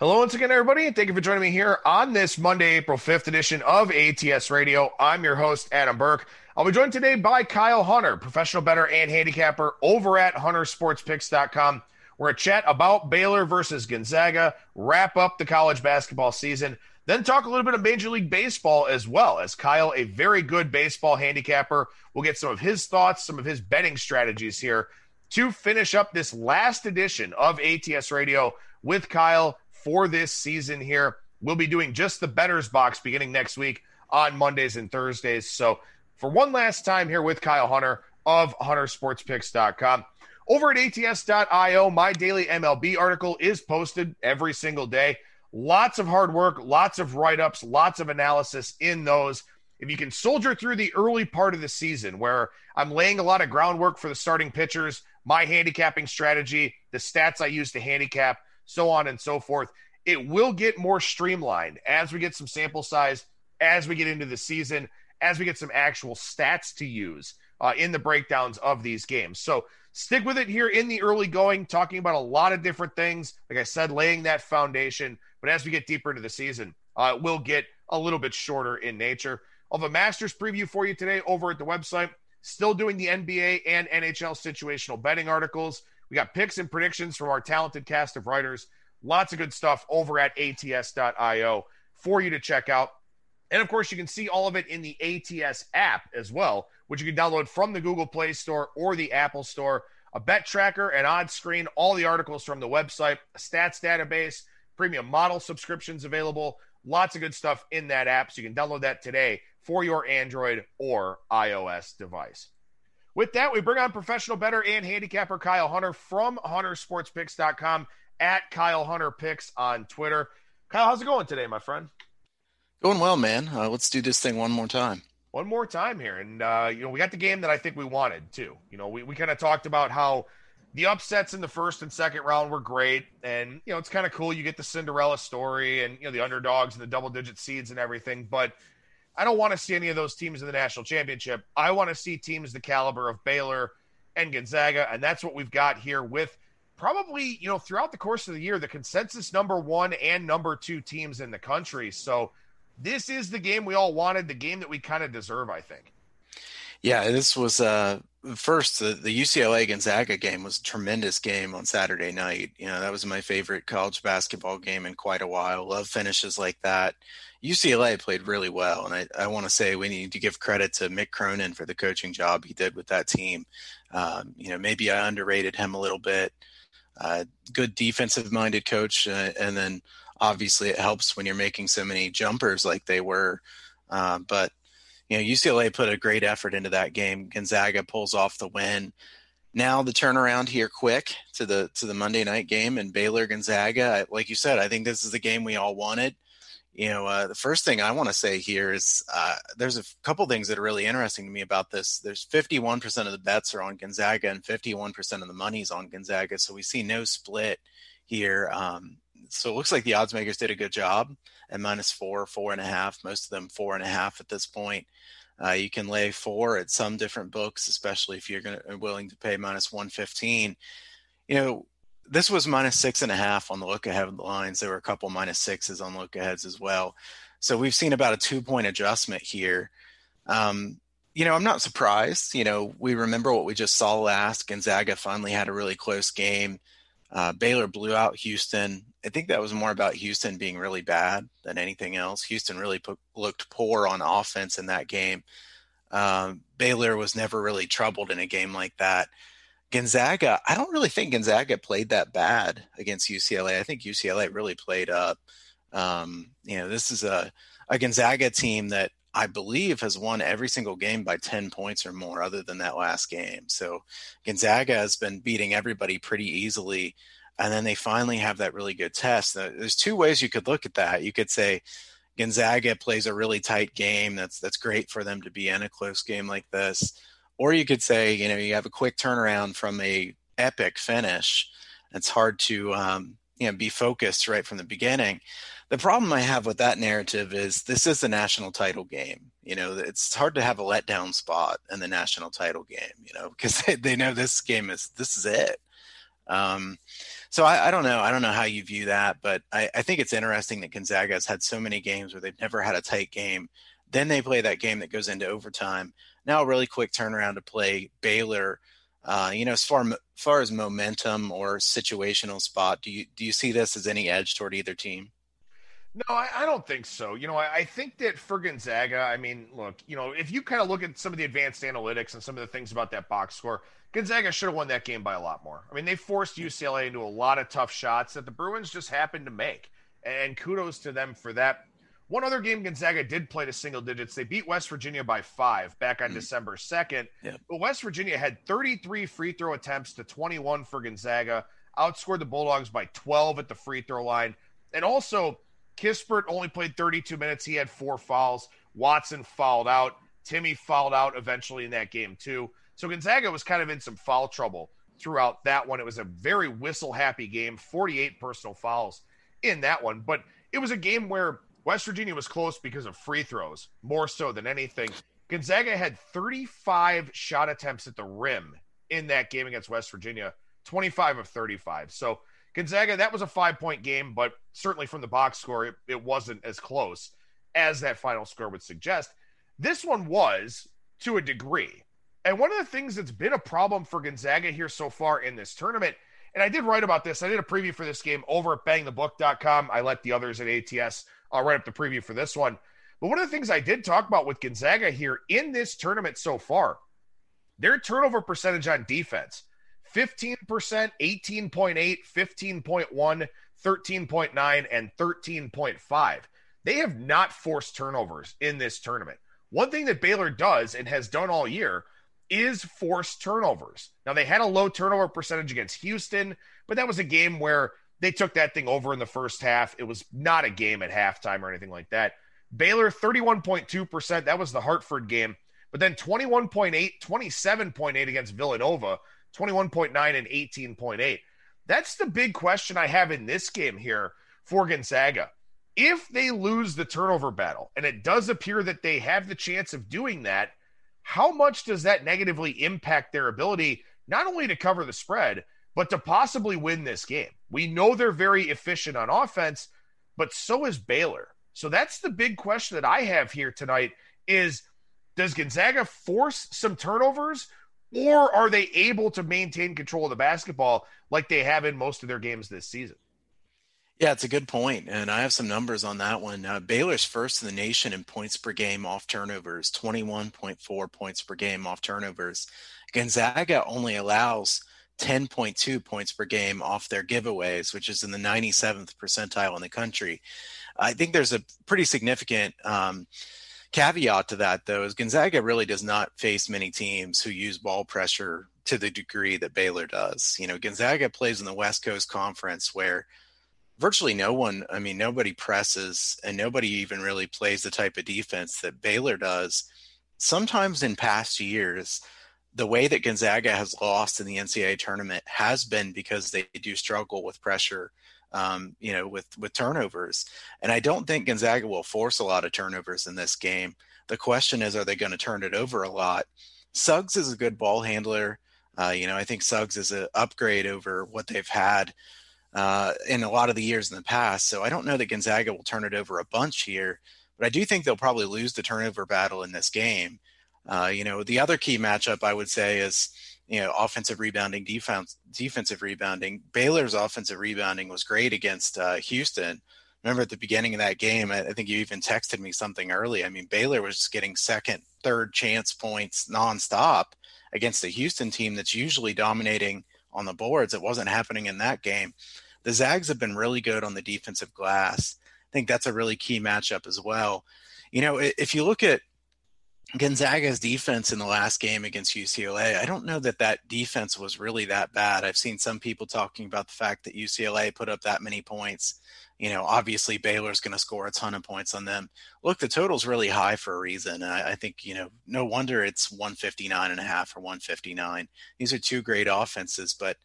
Hello once again, everybody, thank you for joining me here on this Monday, April 5th edition of ATS Radio. I'm your host, Adam Burke. I'll be joined today by Kyle Hunter, professional bettor and handicapper over at huntersportspicks.com. We're to chat about Baylor versus Gonzaga, wrap up the college basketball season, then talk a little bit of Major League Baseball as well, as Kyle, a very good baseball handicapper, will get some of his thoughts, some of his betting strategies here to finish up this last edition of ATS Radio with Kyle for this season here. We'll be doing just the betters box beginning next week on Mondays and Thursdays. So, for one last time here with Kyle Hunter of huntersportspicks.com. Over at ats.io, my daily MLB article is posted every single day. Lots of hard work, lots of write ups, lots of analysis in those. If you can soldier through the early part of the season where I'm laying a lot of groundwork for the starting pitchers, my handicapping strategy, the stats I use to handicap, so on and so forth. It will get more streamlined as we get some sample size, as we get into the season, as we get some actual stats to use uh, in the breakdowns of these games. So stick with it here in the early going, talking about a lot of different things. Like I said, laying that foundation. But as we get deeper into the season, uh, we'll get a little bit shorter in nature. Have a Masters preview for you today over at the website. Still doing the NBA and NHL situational betting articles. We got picks and predictions from our talented cast of writers. Lots of good stuff over at ats.io for you to check out. And of course, you can see all of it in the ATS app as well, which you can download from the Google Play Store or the Apple Store. A bet tracker, an odds screen, all the articles from the website, a stats database, premium model subscriptions available. Lots of good stuff in that app. So you can download that today for your Android or iOS device. With that, we bring on professional bettor and handicapper Kyle Hunter from huntersportspicks.com at Kyle Hunter Picks on Twitter. Kyle, how's it going today, my friend? Going well, man. Uh, let's do this thing one more time. One more time here. And, uh, you know, we got the game that I think we wanted, too. You know, we, we kind of talked about how the upsets in the first and second round were great. And, you know, it's kind of cool. You get the Cinderella story and, you know, the underdogs and the double digit seeds and everything. But – I don't want to see any of those teams in the national championship. I want to see teams the caliber of Baylor and Gonzaga, and that's what we've got here with probably, you know, throughout the course of the year, the consensus number one and number two teams in the country. So this is the game we all wanted, the game that we kind of deserve, I think. Yeah, this was uh first the, the UCLA Gonzaga game was a tremendous game on Saturday night. You know, that was my favorite college basketball game in quite a while. Love finishes like that. UCLA played really well, and I, I want to say we need to give credit to Mick Cronin for the coaching job he did with that team. Um, you know, maybe I underrated him a little bit. Uh, good defensive-minded coach, uh, and then obviously it helps when you're making so many jumpers like they were. Uh, but you know, UCLA put a great effort into that game. Gonzaga pulls off the win. Now the turnaround here quick to the to the Monday night game and Baylor Gonzaga. Like you said, I think this is the game we all wanted you know, uh, the first thing I want to say here is uh, there's a couple things that are really interesting to me about this. There's 51% of the bets are on Gonzaga and 51% of the money's on Gonzaga. So we see no split here. Um, so it looks like the odds makers did a good job at minus four, four and a half, most of them four and a half at this point. Uh, you can lay four at some different books, especially if you're going to willing to pay minus 115. You know, this was minus six and a half on the look ahead lines. There were a couple minus sixes on look aheads as well. So we've seen about a two point adjustment here. Um, you know, I'm not surprised. You know, we remember what we just saw last. Gonzaga finally had a really close game. Uh, Baylor blew out Houston. I think that was more about Houston being really bad than anything else. Houston really looked poor on offense in that game. Um, Baylor was never really troubled in a game like that. Gonzaga, I don't really think Gonzaga played that bad against UCLA. I think UCLA really played up. Um, you know, this is a, a Gonzaga team that I believe has won every single game by 10 points or more, other than that last game. So Gonzaga has been beating everybody pretty easily. And then they finally have that really good test. There's two ways you could look at that. You could say Gonzaga plays a really tight game. That's that's great for them to be in a close game like this or you could say, you know, you have a quick turnaround from a epic finish. It's hard to, um, you know, be focused right from the beginning. The problem I have with that narrative is this is the national title game. You know, it's hard to have a letdown spot in the national title game. You know, because they, they know this game is this is it. Um, So I, I, don't know. I don't know how you view that, but I, I think it's interesting that Gonzaga has had so many games where they've never had a tight game. Then they play that game that goes into overtime. Now a really quick turnaround to play Baylor. Uh, you know, as far far as momentum or situational spot, do you do you see this as any edge toward either team? No, I, I, don't think so. You know, I, I, think that for Gonzaga, I mean, look, you know, if you kind of look at some of the advanced analytics and some of the things about that box score, Gonzaga should have won that game by a lot more. I mean, they forced UCLA into a lot of tough shots that the Bruins just happened to make. And kudos to them for that. One other game Gonzaga did play to single digits. They beat West Virginia by five back on mm. December 2nd. Yeah. But West Virginia had 33 free throw attempts to 21 for Gonzaga, outscored the Bulldogs by 12 at the free throw line. And also, Kispert only played 32 minutes. He had four fouls. Watson fouled out. Timme fouled out eventually in that game, too. So Gonzaga was kind of in some foul trouble throughout that one. It was a very whistle happy game, 48 personal fouls in that one. But it was a game where West Virginia was close because of free throws, more so than anything. Gonzaga had 35 shot attempts at the rim in that game against West Virginia, 25 of 35. So Gonzaga, that was a five point game, but certainly from the box score, it, it wasn't as close as that final score would suggest. This one was to a degree. And one of the things that's been a problem for Gonzaga here so far in this tournament, and I did write about this, I did a preview for this game over at bangthebook.com. I let the others at ATS uh, write up the preview for this one. But one of the things I did talk about with Gonzaga here in this tournament so far, their turnover percentage on defense 15%, 18.8, 15.1, 13.9, and 13.5. They have not forced turnovers in this tournament. One thing that Baylor does and has done all year is force turnovers. Now, they had a low turnover percentage against Houston, but that was a game where they took that thing over in the first half. It was not a game at halftime or anything like that. Baylor, 31.2%. That was the Hartford game. But then 21.8, 27.8 against Villanova. 21.9 and 18.8. That's the big question I have in this game here for Gonzaga. If they lose the turnover battle, and it does appear that they have the chance of doing that, how much does that negatively impact their ability not only to cover the spread, but to possibly win this game? We know they're very efficient on offense, but so is Baylor. So that's the big question that I have here tonight is does Gonzaga force some turnovers or are they able to maintain control of the basketball like they have in most of their games this season? Yeah, it's a good point, and I have some numbers on that one. Uh, Baylor's first in the nation in points per game off turnovers, 21.4 points per game off turnovers. Gonzaga only allows 10.2 points per game off their giveaways, which is in the 97th percentile in the country. I think there's a pretty significant um, caveat to that though is Gonzaga really does not face many teams who use ball pressure to the degree that Baylor does. You know, Gonzaga plays in the West Coast Conference where virtually no one, I mean, nobody presses and nobody even really plays the type of defense that Baylor does. Sometimes in past years, the way that Gonzaga has lost in the NCAA tournament has been because they do struggle with pressure um, you know, with with turnovers. And I don't think Gonzaga will force a lot of turnovers in this game. The question is, are they going to turn it over a lot? Suggs is a good ball handler. Uh, you know, I think Suggs is an upgrade over what they've had uh, in a lot of the years in the past. So I don't know that Gonzaga will turn it over a bunch here, but I do think they'll probably lose the turnover battle in this game. Uh, you know, the other key matchup I would say is you know offensive rebounding defense defensive rebounding. Baylor's offensive rebounding was great against uh, houston. Remember at the beginning of that game I, I, think you even texted me something early. I mean baylor was just getting second third chance points nonstop against the houston team that's usually dominating on the boards. It wasn't happening in that game. The zags have been really good on the defensive glass. I think that's a really key matchup as well. You know if you look at Gonzaga's defense in the last game against UCLA, I don't know that that defense was really that bad. I've seen some people talking about the fact that UCLA put up that many points. You know, obviously Baylor's going to score a ton of points on them. Look, the total's really high for a reason. I, I think, you know, no wonder it's 159 and a half or 159. These are two great offenses, but,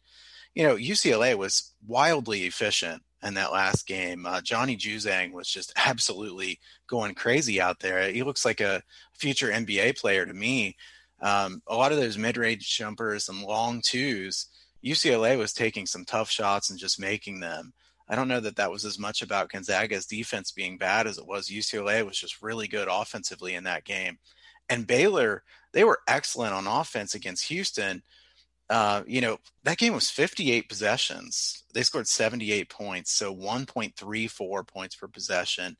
you know, UCLA was wildly efficient in that last game. Uh, Johnny Juzang was just absolutely going crazy out there. He looks like a future NBA player to me. Um, a lot of those mid-range jumpers and long twos UCLA was taking some tough shots and just making them. I don't know that that was as much about Gonzaga's defense being bad as it was UCLA was just really good offensively in that game. And Baylor, they were excellent on offense against Houston. Uh, you know, that game was 58 possessions. They scored 78 points, so 1.34 points per possession.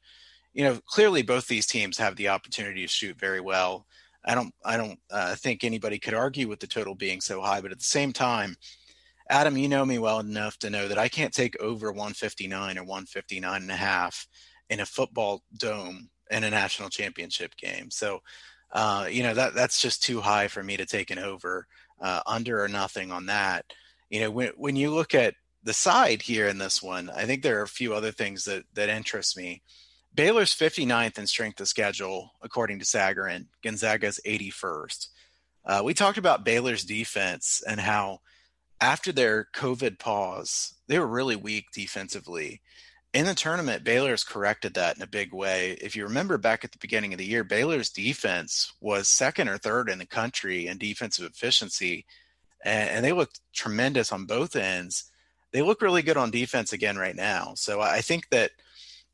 You know, clearly both these teams have the opportunity to shoot very well. I don't, I don't uh, think anybody could argue with the total being so high, but at the same time, Adam, you know me well enough to know that I can't take over 159 or 159 and a half in a football dome in a national championship game. So, uh, you know, that that's just too high for me to take an over, uh, under or nothing on that. You know, when, when you look at the side here in this one, I think there are a few other things that, that interest me. Baylor's 59th in strength of schedule, according to Sagarin. Gonzaga's 81st. Uh, we talked about Baylor's defense and how after their COVID pause, they were really weak defensively. In the tournament, Baylor's corrected that in a big way. If you remember back at the beginning of the year, Baylor's defense was second or third in the country in defensive efficiency, and, and they looked tremendous on both ends. They look really good on defense again right now. So I think that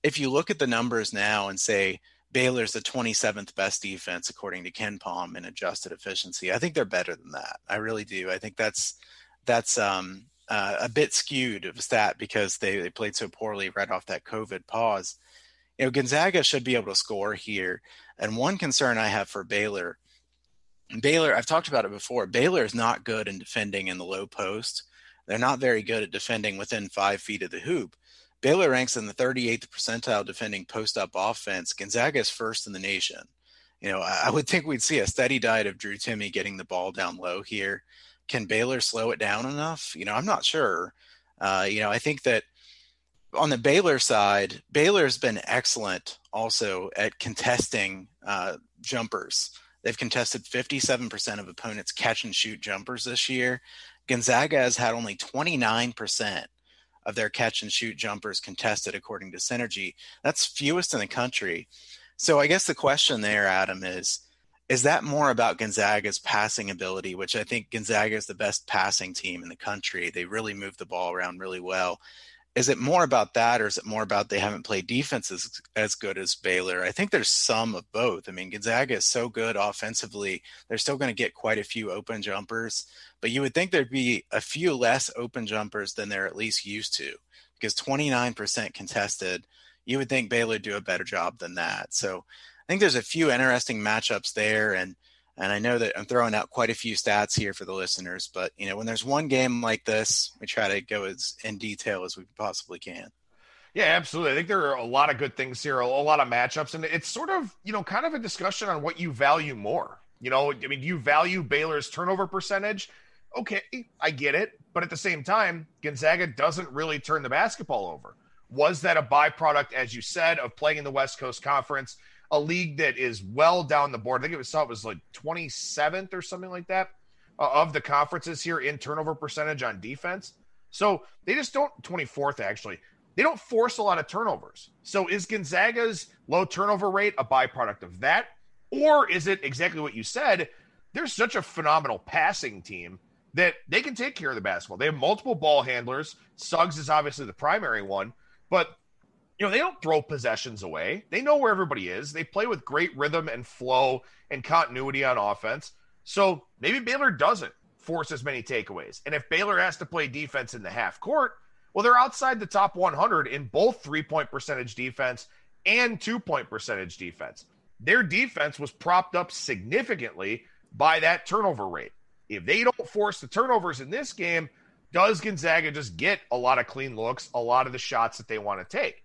if you look at the numbers now and say Baylor's the 27th best defense according to KenPom in adjusted efficiency, I think they're better than that. I really do. I think that's that's um, uh, a bit skewed of a stat because they, they played so poorly right off that COVID pause. You know, Gonzaga should be able to score here. And one concern I have for Baylor, Baylor, I've talked about it before. Baylor is not good in defending in the low post. They're not very good at defending within five feet of the hoop. Baylor ranks in the 38th percentile defending post up offense. Gonzaga is first in the nation. You know, I would think we'd see a steady diet of Drew Timme getting the ball down low here can Baylor slow it down enough? You know, I'm not sure. Uh, you know, I think that on the Baylor side, Baylor's been excellent also at contesting uh, jumpers. They've contested 57% of opponents' catch and shoot jumpers this year. Gonzaga has had only 29% of their catch and shoot jumpers contested, according to Synergy. That's fewest in the country. So I guess the question there, Adam, is is that more about Gonzaga's passing ability, which I think Gonzaga is the best passing team in the country. They really move the ball around really well. Is it more about that, or is it more about they haven't played defense as, as good as Baylor? I think there's some of both. I mean, Gonzaga is so good offensively; they're still going to get quite a few open jumpers, but you would think there'd be a few less open jumpers than they're at least used to, because 29% contested. You would think Baylor do a better job than that. So I think there's a few interesting matchups there, and and I know that I'm throwing out quite a few stats here for the listeners, but you know when there's one game like this, we try to go as in detail as we possibly can. Yeah, absolutely. I think there are a lot of good things here, a lot of matchups, and it's sort of you know kind of a discussion on what you value more. You know, I mean, do you value Baylor's turnover percentage? Okay, I get it, but at the same time, Gonzaga doesn't really turn the basketball over. Was that a byproduct, as you said, of playing in the West Coast Conference? A league that is well down the board. I think it was it was like 27th or something like that uh, of the conferences here in turnover percentage on defense. So they just don't 24th actually. They don't force a lot of turnovers. So is Gonzaga's low turnover rate a byproduct of that, or is it exactly what you said? They're such a phenomenal passing team that they can take care of the basketball. They have multiple ball handlers. Suggs is obviously the primary one, but you know, they don't throw possessions away. They know where everybody is. They play with great rhythm and flow and continuity on offense. So maybe Baylor doesn't force as many takeaways. And if Baylor has to play defense in the half court, well, they're outside the top 100 in both three point percentage defense and two point percentage defense. Their defense was propped up significantly by that turnover rate. If they don't force the turnovers in this game, does Gonzaga just get a lot of clean looks, a lot of the shots that they want to take?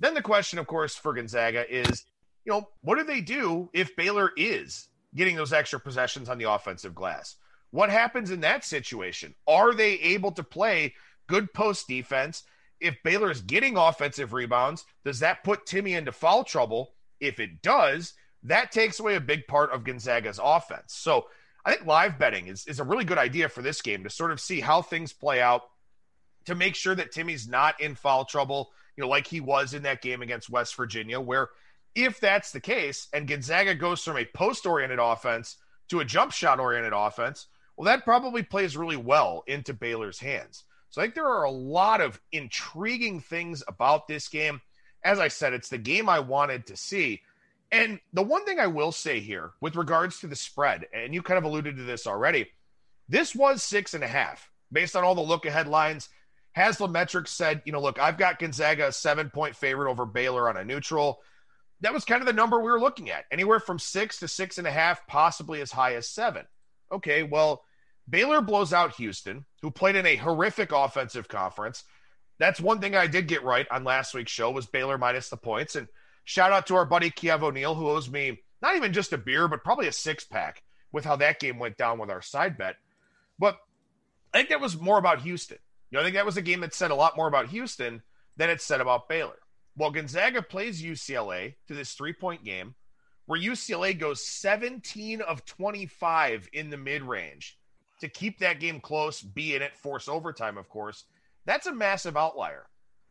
Then the question, of course, for Gonzaga is, you know, what do they do if Baylor is getting those extra possessions on the offensive glass? What happens in that situation? Are they able to play good post defense? If Baylor is getting offensive rebounds, does that put Timme into foul trouble? If it does, that takes away a big part of Gonzaga's offense. So I think live betting is, is a really good idea for this game to sort of see how things play out to make sure that Timme's not in foul trouble you know, like he was in that game against West Virginia, where if that's the case and Gonzaga goes from a post oriented offense to a jump shot oriented offense, Well, that probably plays really well into Baylor's hands. So I think there are a lot of intriguing things about this game. As I said, it's the game I wanted to see. And the one thing I will say here with regards to the spread, and you kind of alluded to this already, this was six and a half based on all the look ahead lines. Haslametrics said, you know, look, I've got Gonzaga a seven point favorite over Baylor on a neutral. That was kind of the number we were looking at, anywhere from six to six and a half, possibly as high as seven. Okay, well, Baylor blows out Houston, who played in a horrific offensive conference. That's one thing I did get right on last week's show was Baylor minus the points. And shout out to our buddy Kiev O'Neill, who owes me not even just a beer, but probably a six pack with how that game went down with our side bet. But I think that was more about Houston. You know, I think that was a game that said a lot more about Houston than it said about Baylor. Well, Gonzaga plays UCLA to this three point game where UCLA goes 17 of 25 in the mid range to keep that game close, be in it, force overtime, of course. That's a massive outlier.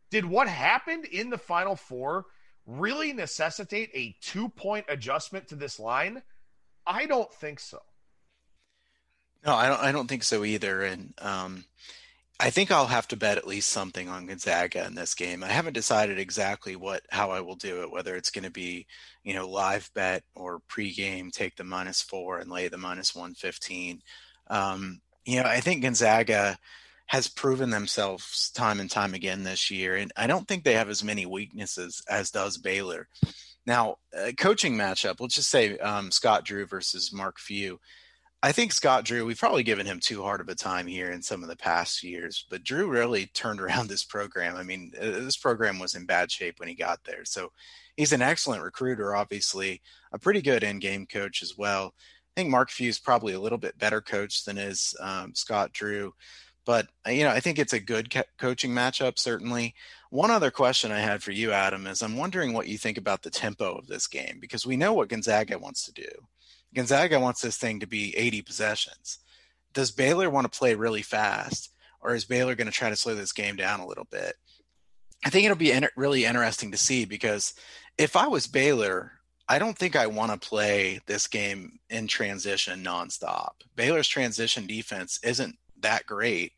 Did what happened in the Final Four really necessitate a two point adjustment to this line? I don't think so. No, I don't. I don't think so either. And um, I think I'll have to bet at least something on Gonzaga in this game. I haven't decided exactly what how I will do it, whether it's going to be, you know, live bet or pregame, take the minus four and lay the minus one fifteen. Um, you know, I think Gonzaga has proven themselves time and time again this year, and I don't think they have as many weaknesses as does Baylor. Now, coaching matchup, let's just say um, Scott Drew versus Mark Few. I think Scott Drew, we've probably given him too hard of a time here in some of the past years, but Drew really turned around this program. I mean, uh, this program was in bad shape when he got there. So he's an excellent recruiter, obviously, a pretty good in game coach as well. I think Mark Few is probably a little bit better coach than is um, Scott Drew. But, uh, you know, I think it's a good co- coaching matchup, certainly. One other question I had for you, Adam, is I'm wondering what you think about the tempo of this game because we know what Gonzaga wants to do Gonzaga wants this thing to be 80 possessions. Does Baylor want to play really fast, or is Baylor going to try to slow this game down a little bit? I think it'll be in- really interesting to see because if I was Baylor, I don't think I want to play this game in transition nonstop. Baylor's transition defense isn't that great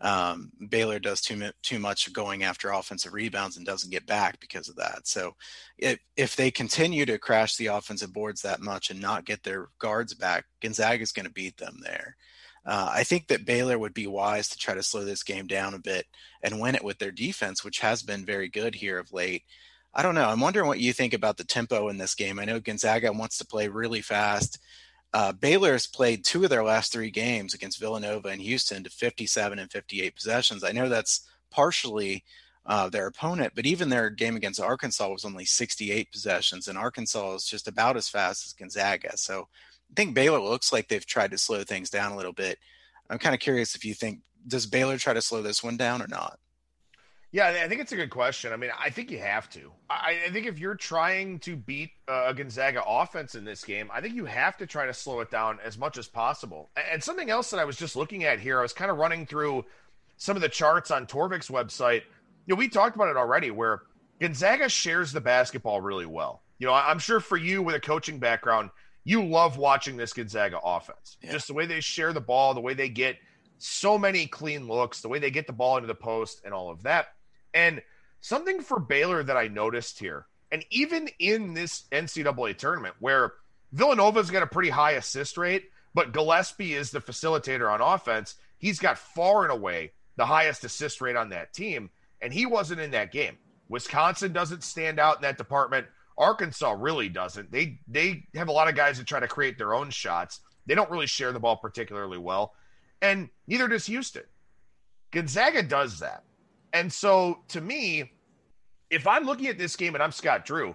um, Baylor does too too much going after offensive rebounds and doesn't get back because of that. So, if if they continue to crash the offensive boards that much and not get their guards back, Gonzaga is going to beat them there. Uh, I think that Baylor would be wise to try to slow this game down a bit and win it with their defense, which has been very good here of late. I don't know. I'm wondering what you think about the tempo in this game. I know Gonzaga wants to play really fast uh, Baylor has played two of their last three games against Villanova and Houston to 57 and 58 possessions. I know that's partially uh, their opponent, but even their game against Arkansas was only 68 possessions, and Arkansas is just about as fast as Gonzaga. So I think Baylor looks like they've tried to slow things down a little bit. I'm kind of curious if you think does Baylor try to slow this one down or not? Yeah, I think it's a good question. I mean, I think you have to. I, I think if you're trying to beat uh, a Gonzaga offense in this game, I think you have to try to slow it down as much as possible. And something else that I was just looking at here, I was kind of running through some of the charts on Torvik's website. You know, we talked about it already, where Gonzaga shares the basketball really well. You know, I'm sure for you with a coaching background, you love watching this Gonzaga offense. Yeah. Just the way they share the ball, the way they get so many clean looks, the way they get the ball into the post, and all of that. And something for Baylor that I noticed here, and even in this NCAA tournament where Villanova's got a pretty high assist rate, but Gillespie is the facilitator on offense, he's got far and away the highest assist rate on that team, and he wasn't in that game. Wisconsin doesn't stand out in that department. Arkansas really doesn't. They they have a lot of guys that try to create their own shots. They don't really share the ball particularly well, and neither does Houston. Gonzaga does that. And so to me, if I'm looking at this game and I'm Scott Drew,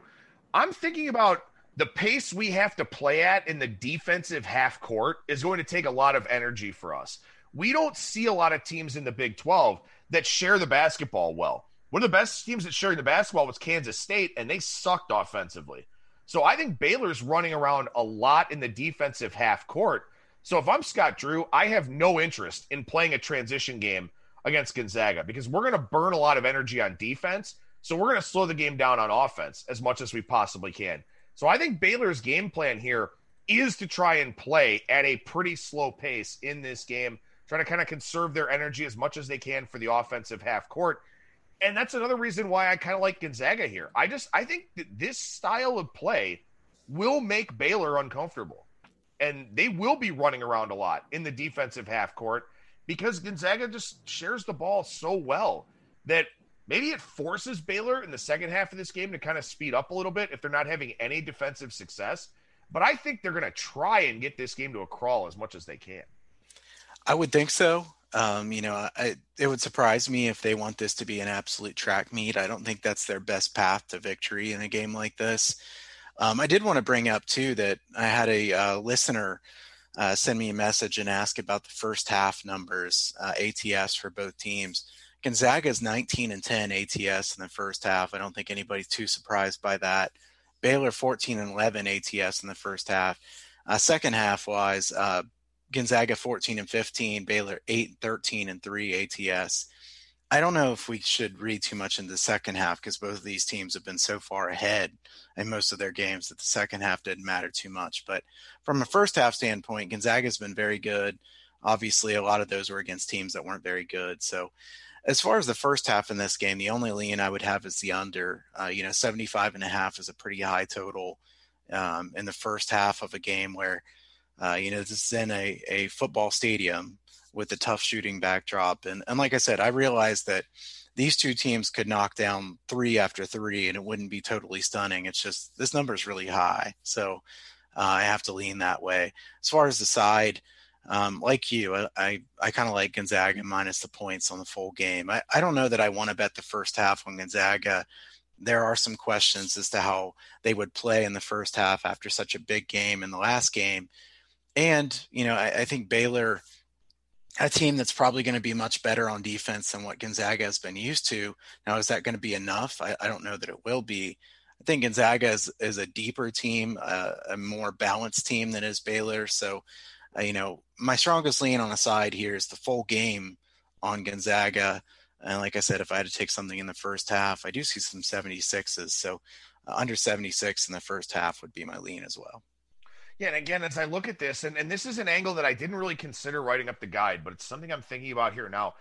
I'm thinking about the pace we have to play at in the defensive half court is going to take a lot of energy for us. We don't see a lot of teams in the Big 12 that share the basketball well. One of the best teams that shared the basketball was Kansas State, and they sucked offensively. So I think Baylor's running around a lot in the defensive half court. So if I'm Scott Drew, I have no interest in playing a transition game against Gonzaga because we're going to burn a lot of energy on defense. So we're going to slow the game down on offense as much as we possibly can. So I think Baylor's game plan here is to try and play at a pretty slow pace in this game, try to kind of conserve their energy as much as they can for the offensive half court. And that's another reason why I kind of like Gonzaga here. I just I think that this style of play will make Baylor uncomfortable. And they will be running around a lot in the defensive half court because Gonzaga just shares the ball so well that maybe it forces Baylor in the second half of this game to kind of speed up a little bit if they're not having any defensive success. But I think they're going to try and get this game to a crawl as much as they can. I would think so. Um, you know, I, it would surprise me if they want this to be an absolute track meet. I don't think that's their best path to victory in a game like this. Um, I did want to bring up too that I had a uh, listener uh, send me a message and ask about the first half numbers, uh, ATS for both teams. Gonzaga is 19 and 10 ATS in the first half. I don't think anybody's too surprised by that. Baylor 14 and 11 ATS in the first half. Uh, second half wise, uh, Gonzaga 14 and 15, Baylor 8 and 13 and 3 ATS. I don't know if we should read too much into the second half because both of these teams have been so far ahead in most of their games that the second half didn't matter too much. But from a first half standpoint, Gonzaga's been very good. Obviously, a lot of those were against teams that weren't very good. So, as far as the first half in this game, the only lean I would have is the under. Uh, you know, 75 and a half is a pretty high total um, in the first half of a game where, uh, you know, this is in a, a football stadium with the tough shooting backdrop. And, and like I said, I realized that these two teams could knock down three after three and it wouldn't be totally stunning. It's just this number is really high. So uh, I have to lean that way. As far as the side, um, like you, I, I, I kind of like Gonzaga minus the points on the full game. I, I don't know that I want to bet the first half on Gonzaga. There are some questions as to how they would play in the first half after such a big game in the last game. And, you know, I, I think Baylor – a team that's probably going to be much better on defense than what Gonzaga has been used to. Now, is that going to be enough? I, I don't know that it will be. I think Gonzaga is, is a deeper team, uh, a more balanced team than is Baylor. So, uh, you know, my strongest lean on a side here is the full game on Gonzaga. And like I said, if I had to take something in the first half, I do see some 76s. So, uh, under 76 in the first half would be my lean as well. Yeah, and again, as I look at this, and, and this is an angle that I didn't really consider writing up the guide, but it's something I'm thinking about here now.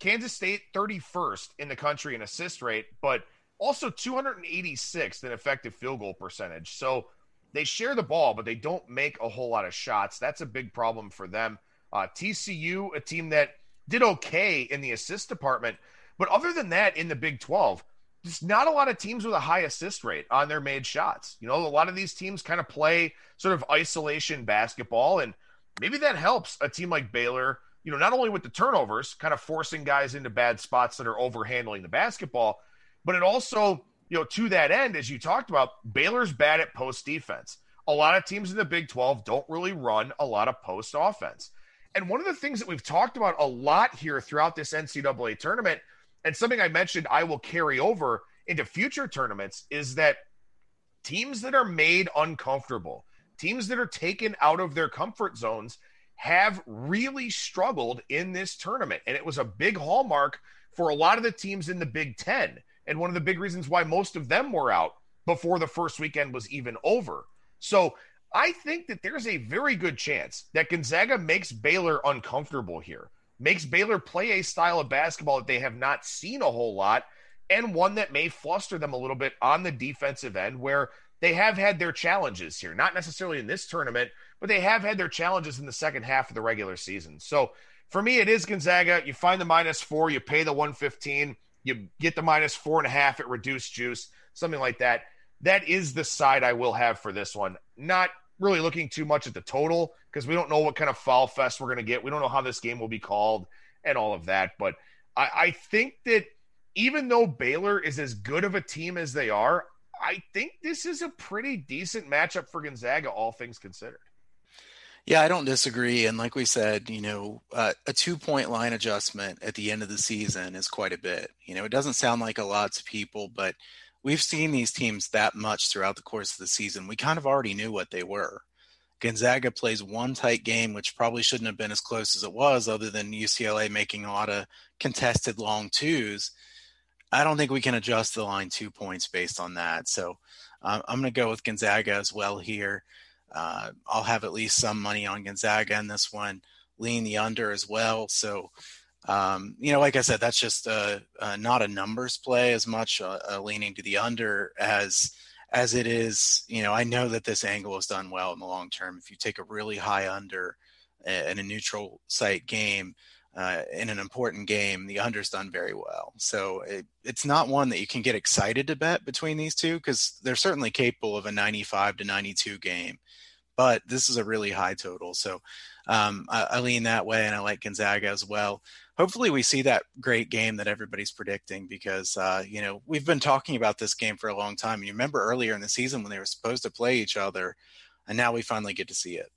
Kansas State 31st in the country in assist rate, but also 286th in effective field goal percentage. So they share the ball, but they don't make a whole lot of shots. That's a big problem for them. Uh, TCU, a team that did okay in the assist department, but other than that, in the Big 12, just not a lot of teams with a high assist rate on their made shots. You know, a lot of these teams kind of play sort of isolation basketball, and maybe that helps a team like Baylor, you know, not only with the turnovers, kind of forcing guys into bad spots that are overhandling the basketball, but it also, you know, to that end, as you talked about, Baylor's bad at post defense. A lot of teams in the Big 12 don't really run a lot of post offense. And one of the things that we've talked about a lot here throughout this NCAA tournament – and something I mentioned I will carry over into future tournaments is that teams that are made uncomfortable, teams that are taken out of their comfort zones, have really struggled in this tournament. And it was a big hallmark for a lot of the teams in the Big Ten. And one of the big reasons why most of them were out before the first weekend was even over. So I think that there's a very good chance that Gonzaga makes Baylor uncomfortable here makes Baylor play a style of basketball that they have not seen a whole lot and one that may fluster them a little bit on the defensive end where they have had their challenges here, not necessarily in this tournament, but they have had their challenges in the second half of the regular season. So for me, it is Gonzaga. You find the minus four, you pay the 115, you get the minus four and a half at reduced juice, something like that. That is the side I will have for this one. Not really looking too much at the total because we don't know what kind of foul fest we're going to get. We don't know how this game will be called and all of that. But I, I think that even though Baylor is as good of a team as they are, I think this is a pretty decent matchup for Gonzaga, all things considered. Yeah, I don't disagree. And like we said, you know, uh, a two point line adjustment at the end of the season is quite a bit. You know, it doesn't sound like a lot to people, but we've seen these teams that much throughout the course of the season. We kind of already knew what they were. Gonzaga plays one tight game, which probably shouldn't have been as close as it was, other than UCLA making a lot of contested long twos. I don't think we can adjust the line two points based on that. So uh, I'm going to go with Gonzaga as well here. Uh, I'll have at least some money on Gonzaga in this one, lean the under as well. So, um, you know, like I said, that's just a, a not a numbers play as much uh, uh, leaning to the under as as it is. You know, I know that this angle is done well in the long term. If you take a really high under in a neutral site game, uh, in an important game, the under's done very well. So it, it's not one that you can get excited to bet between these two because they're certainly capable of a 95 to 92 game. But this is a really high total. So um, I, I, lean that way and I like Gonzaga as well. Hopefully, we see that great game that everybody's predicting because, uh, you know, we've been talking about this game for a long time. You remember earlier in the season when they were supposed to play each other, and now we finally get to see it.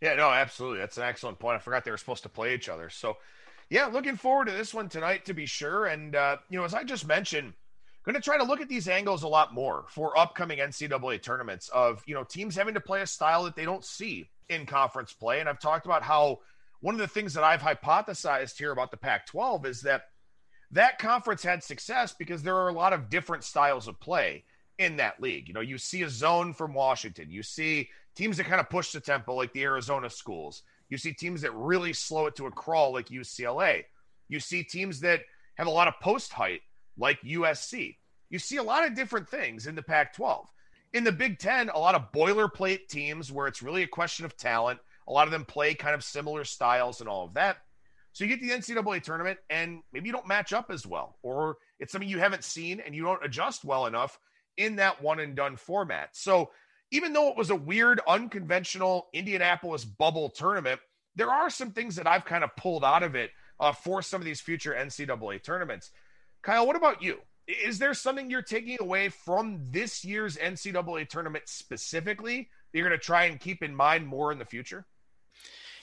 Yeah, no, absolutely. That's an excellent point. I forgot they were supposed to play each other. So, yeah, looking forward to this one tonight to be sure. And, uh, you know, as I just mentioned, going to try to look at these angles a lot more for upcoming NCAA tournaments of, you know, teams having to play a style that they don't see in conference play. And I've talked about how one of the things that I've hypothesized here about the Pac 12 is that that conference had success because there are a lot of different styles of play in that league. You know, you see a zone from Washington, you see teams that kind of push the tempo like the Arizona schools. You see teams that really slow it to a crawl like UCLA. You see teams that have a lot of post height like USC. You see a lot of different things in the Pac 12. In the Big Ten, a lot of boilerplate teams where it's really a question of talent. A lot of them play kind of similar styles and all of that. So you get the NCAA tournament and maybe you don't match up as well, or it's something you haven't seen and you don't adjust well enough in that one and done format. So even though it was a weird, unconventional Indianapolis bubble tournament, there are some things that I've kind of pulled out of it uh, for some of these future NCAA tournaments. Kyle, what about you? Is there something you're taking away from this year's NCAA tournament specifically that you're going to try and keep in mind more in the future?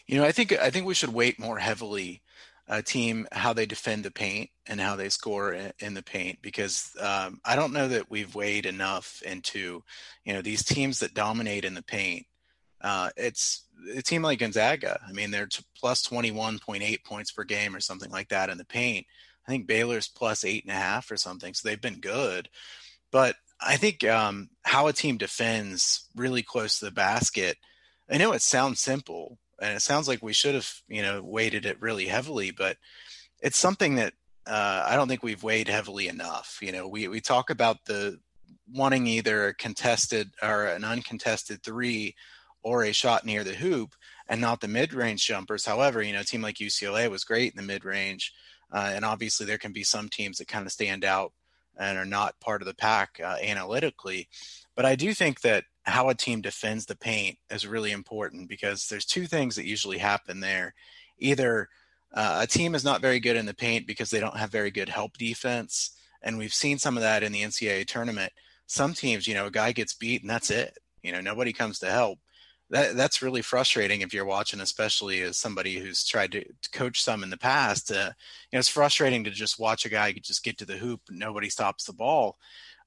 You know, I think I think we should weight more heavily a team how they defend the paint and how they score in, the paint because um, I don't know that we've weighed enough into you know these teams that dominate in the paint. Uh, it's a team like Gonzaga. I mean, they're plus twenty one point eight points per game or something like that in the paint. I think Baylor's plus eight and a half or something, so they've been good. But I think um, how a team defends really close to the basket. I know it sounds simple, and it sounds like we should have you know weighted it really heavily but it's something that uh, i don't think we've weighed heavily enough you know we, we talk about the wanting either a contested or an uncontested three or a shot near the hoop and not the mid-range jumpers. However you know a team like ucla was great in the mid-range uh, and obviously there can be some teams that kind of stand out and are not part of the pack uh, analytically but i do think that how a team defends the paint is really important because there's two things that usually happen there. Either uh, a team is not very good in the paint because they don't have very good help defense. And we've seen some of that in the NCAA tournament. Some teams, you know, a guy gets beat and that's it. You know, nobody comes to help. That, that's really frustrating if you're watching, especially as somebody who's tried to, to coach some in the past. Uh, you know, it's frustrating to just watch a guy just get to the hoop and nobody stops the ball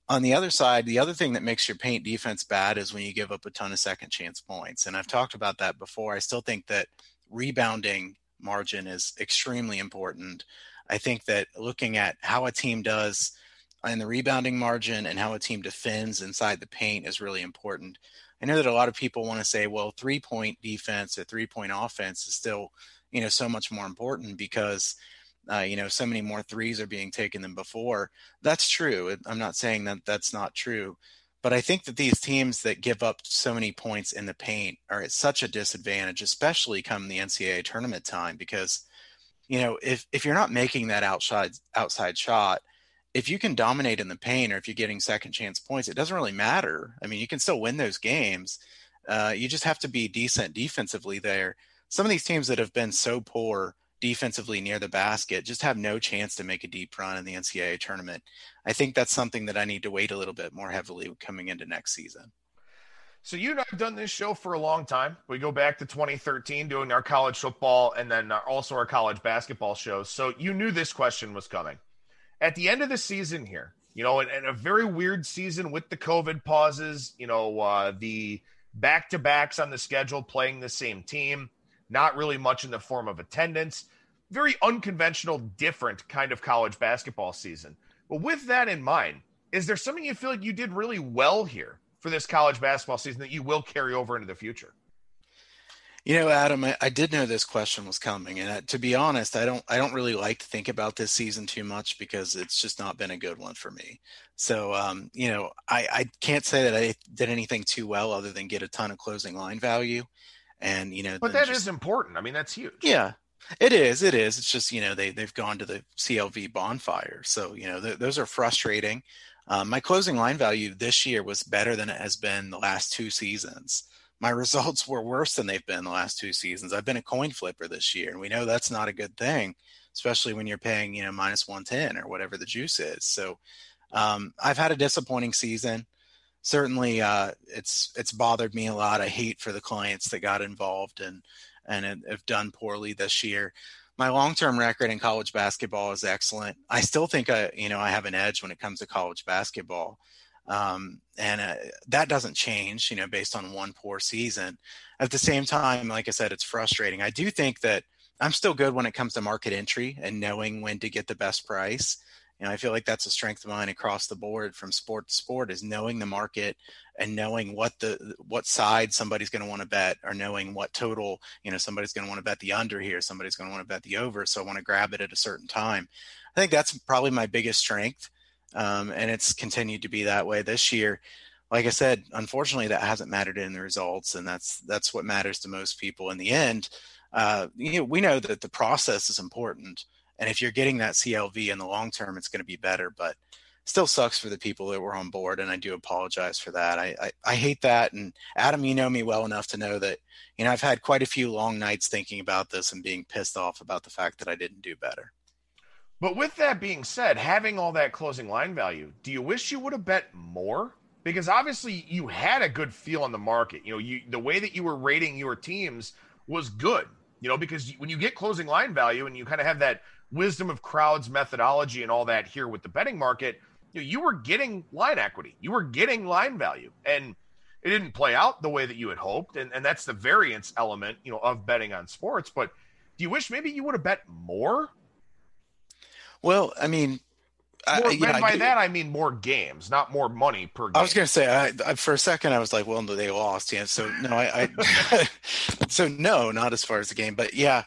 on the other side, the other thing that makes your paint defense bad is when you give up a ton of second chance points. And I've talked about that before. I still think that rebounding margin is extremely important. I think that looking at how a team does in the rebounding margin and how a team defends inside the paint is really important. I know that a lot of people want to say, well, three point defense or three point offense is still, you know, so much more important because uh, you know, so many more threes are being taken than before. That's true. I'm not saying that that's not true. But I think that these teams that give up so many points in the paint are at such a disadvantage, especially come the NCAA tournament time, because, you know, if, if you're not making that outside outside shot, if you can dominate in the paint or if you're getting second chance points, it doesn't really matter. I mean, you can still win those games. Uh, you just have to be decent defensively there. Some of these teams that have been so poor defensively near the basket just have no chance to make a deep run in the NCAA tournament. I think that's something that I need to wait a little bit more heavily coming into next season. So you and I have done this show for a long time. We go back to 2013 doing our college football and then also our college basketball shows. So you knew this question was coming. At the end of the season here, you know, in a very weird season with the COVID pauses, you know, uh, the back to backs on the schedule playing the same team, not really much in the form of attendance very unconventional, different kind of college basketball season. But with that in mind, is there something you feel like you did really well here for this college basketball season that you will carry over into the future? You know, Adam, I, I did know this question was coming, and uh, to be honest, I don't, I don't really like to think about this season too much because it's just not been a good one for me. So, um, you know, I, I can't say that I did anything too well other than get a ton of closing line value, and you know, but that just, is important. I mean, that's huge. Yeah, it is. It is. It's just you know they they've gone to the CLV bonfire, so you know th- those are frustrating. Um, my closing line value this year was better than it has been the last two seasons my results were worse than they've been the last two seasons. I've been a coin flipper this year, and we know that's not a good thing, especially when you're paying, you know, minus 110 or whatever the juice is. So um, I've had a disappointing season. Certainly, uh, it's it's bothered me a lot. I hate for the clients that got involved and and have done poorly this year. My long-term record in college basketball is excellent. I still think I, you know, I have an edge when it comes to college basketball. Um, and uh, that doesn't change, you know, based on one poor season. At the same time, like I said, it's frustrating. I do think that I'm still good when it comes to market entry and knowing when to get the best price. Know, I feel like that's a strength of mine across the board from sport to sport is knowing the market and knowing what the what side somebody's going to want to bet or knowing what total, you know, somebody's going to want to bet the under here, somebody's going to want to bet the over, so I want to grab it at a certain time. I think that's probably my biggest strength um, and it's continued to be that way this year. Like I said, unfortunately, that hasn't mattered in the results, and that's that's what matters to most people in the end. Uh, you know, we know that the process is important, and if you're getting that CLV in the long term, it's going to be better. But still sucks for the people that were on board, and I do apologize for that. I, I, I hate that. And Adam, you know me well enough to know that you know I've had quite a few long nights thinking about this and being pissed off about the fact that I didn't do better. But with that being said, having all that closing line value, do you wish you would have bet more? Because obviously you had a good feel on the market. You know, you the way that you were rating your teams was good. You know, because when you get closing line value and you kind of have that wisdom of crowds methodology and all that here with the betting market, you, know, you were getting line equity. You were getting line value. And it didn't play out the way that you had hoped. And, and that's the variance element, you know, of betting on sports. But do you wish maybe you would have bet more well, I mean, more, I, yeah, by I that I mean more games, not more money per. game. I was going to say, I, I, for a second, I was like, "Well, no, they lost." Yeah, so no, I, I so no, not as far as the game, but yeah,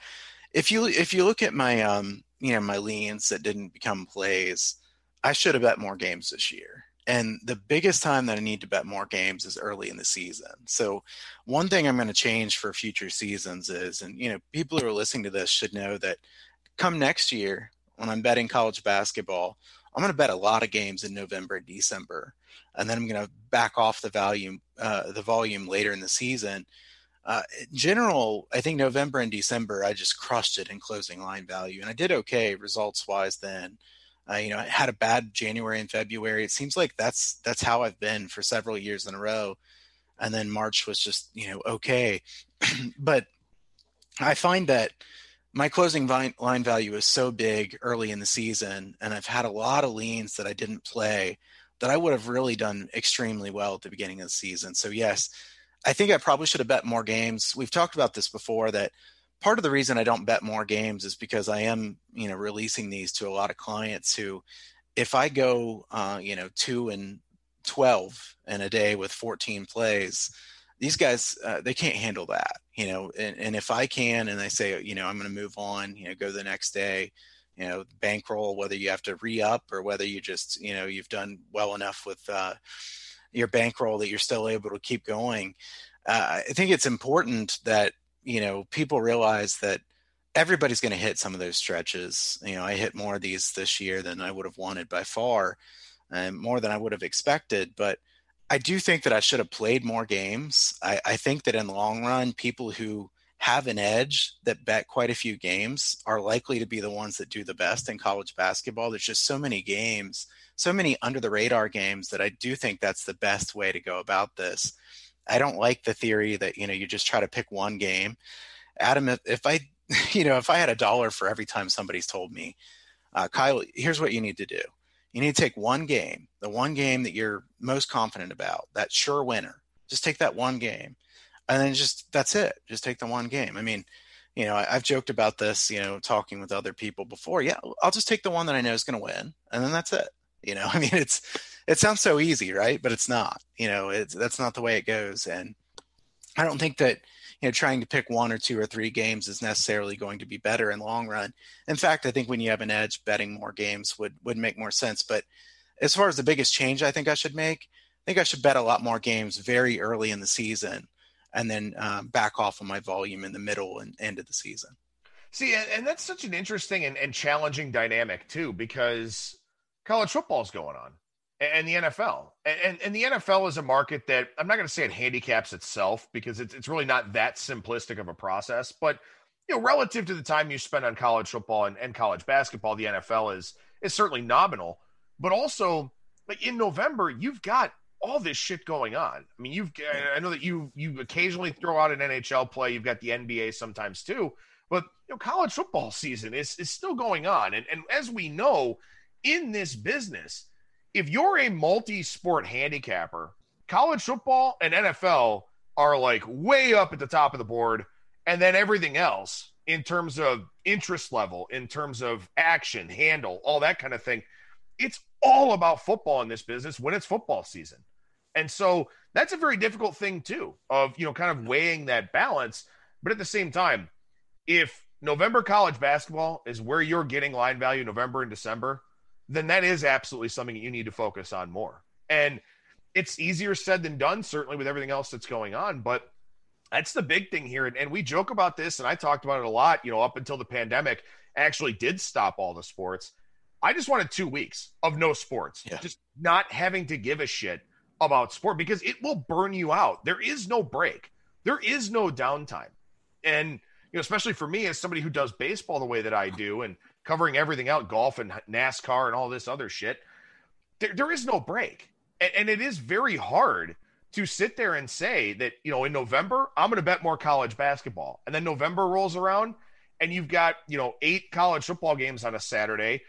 if you if you look at my um, you know, my leans that didn't become plays, I should have bet more games this year. And the biggest time that I need to bet more games is early in the season. So, one thing I'm going to change for future seasons is, and you know, people who are listening to this should know that come next year, when I'm betting college basketball, I'm going to bet a lot of games in November and December, and then I'm going to back off the volume, uh, the volume later in the season. Uh, in general, I think November and December, I just crushed it in closing line value, and I did okay results wise then. Uh, you know, I had a bad January and February. It seems like that's that's how I've been for several years in a row, and then March was just you know okay, but I find that my closing line value is so big early in the season, and I've had a lot of leans that I didn't play that I would have really done extremely well at the beginning of the season. So, yes, I think I probably should have bet more games. We've talked about this before that part of the reason I don't bet more games is because I am, you know, releasing these to a lot of clients who, if I go, uh, you know, two and 12 in a day with 14 plays, these guys uh, they can't handle that you know and, and if i can and i say you know i'm going to move on you know go the next day you know bankroll whether you have to re-up or whether you just you know you've done well enough with uh, your bankroll that you're still able to keep going uh, i think it's important that you know people realize that everybody's going to hit some of those stretches you know i hit more of these this year than i would have wanted by far and more than i would have expected but I do think that I should have played more games. I, I, think that in the long run, people who have an edge that bet quite a few games are likely to be the ones that do the best in college basketball. There's just so many games, so many under the radar games that I do think that's the best way to go about this. I don't like the theory that, you know, you just try to pick one game. Adam, if, I, you know, if I had a dollar for every time somebody's told me, uh, Kyle, here's what you need to do you need to take one game, the one game that you're most confident about, that sure winner. Just take that one game. And then just that's it. Just take the one game. I mean, you know, I, have joked about this, you know, talking with other people before. Yeah, I'll just take the one that I know is going to win, and then that's it. You know, I mean, it's it sounds so easy, right? But it's not. You know, it's that's not the way it goes. And I don't think that you know trying to pick one or two or three games is necessarily going to be better in the long run. In fact, I think when you have an edge, betting more games would would make more sense. But as far as the biggest change I think I should make, I think I should bet a lot more games very early in the season and then um, back off on my volume in the middle and end of the season. See, and, and that's such an interesting and, and, challenging dynamic too, because college football is going on and, the NFL. And, and, the NFL is a market that I'm not going to say it handicaps itself because it's, it's really not that simplistic of a process. But, you know, relative to the time you spend on college football and, and college basketball, the NFL is is certainly nominal. But also, like in November, you've got all this shit going on. I mean, you've I know that you you occasionally throw out an NHL play. You've got the NBA sometimes too, but you know, college football season is is still going on. And and as we know, in this business, if you're a multi-sport handicapper, college football and NFL are like way up at the top of the board, and then everything else in terms of interest level, in terms of action, handle, all that kind of thing it's all about football in this business when it's football season. And so that's a very difficult thing too of, you know, kind of weighing that balance. But at the same time, if November college basketball is where you're getting line value November and December, then that is absolutely something you need to focus on more. And it's easier said than done, certainly with everything else that's going on. But that's the big thing here. And, and we joke about this, and I talked about it a lot, you know, up until the pandemic actually did stop all the sports. I just wanted two weeks of no sports, yeah. just not having to give a shit about sport because it will burn you out. There is no break, there is no downtime. And, you know, especially for me as somebody who does baseball the way that I do and covering everything out, golf and NASCAR and all this other shit, there, there is no break. And, and it is very hard to sit there and say that, you know, in November, I'm going to bet more college basketball. And then November rolls around and you've got, you know, eight college football games on a Saturday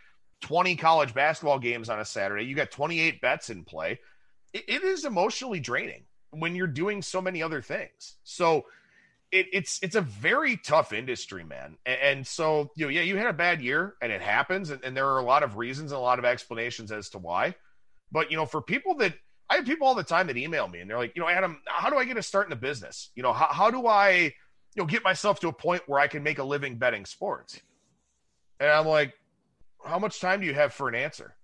20 college basketball games on a Saturday. You got 28 bets in play. it, it is emotionally draining when you're doing so many other things. So it, it's it's a very tough industry, man. And, and, so you know, yeah, you had a bad year, and it happens, and, and there are a lot of reasons and a lot of explanations as to why. But you know, for people that I have people all the time that email me and they're like, you know, Adam, how do I get a start in the business? You know, how, how do I, you know, get myself to a point where I can make a living betting sports? And I'm like, how much time do you have for an answer?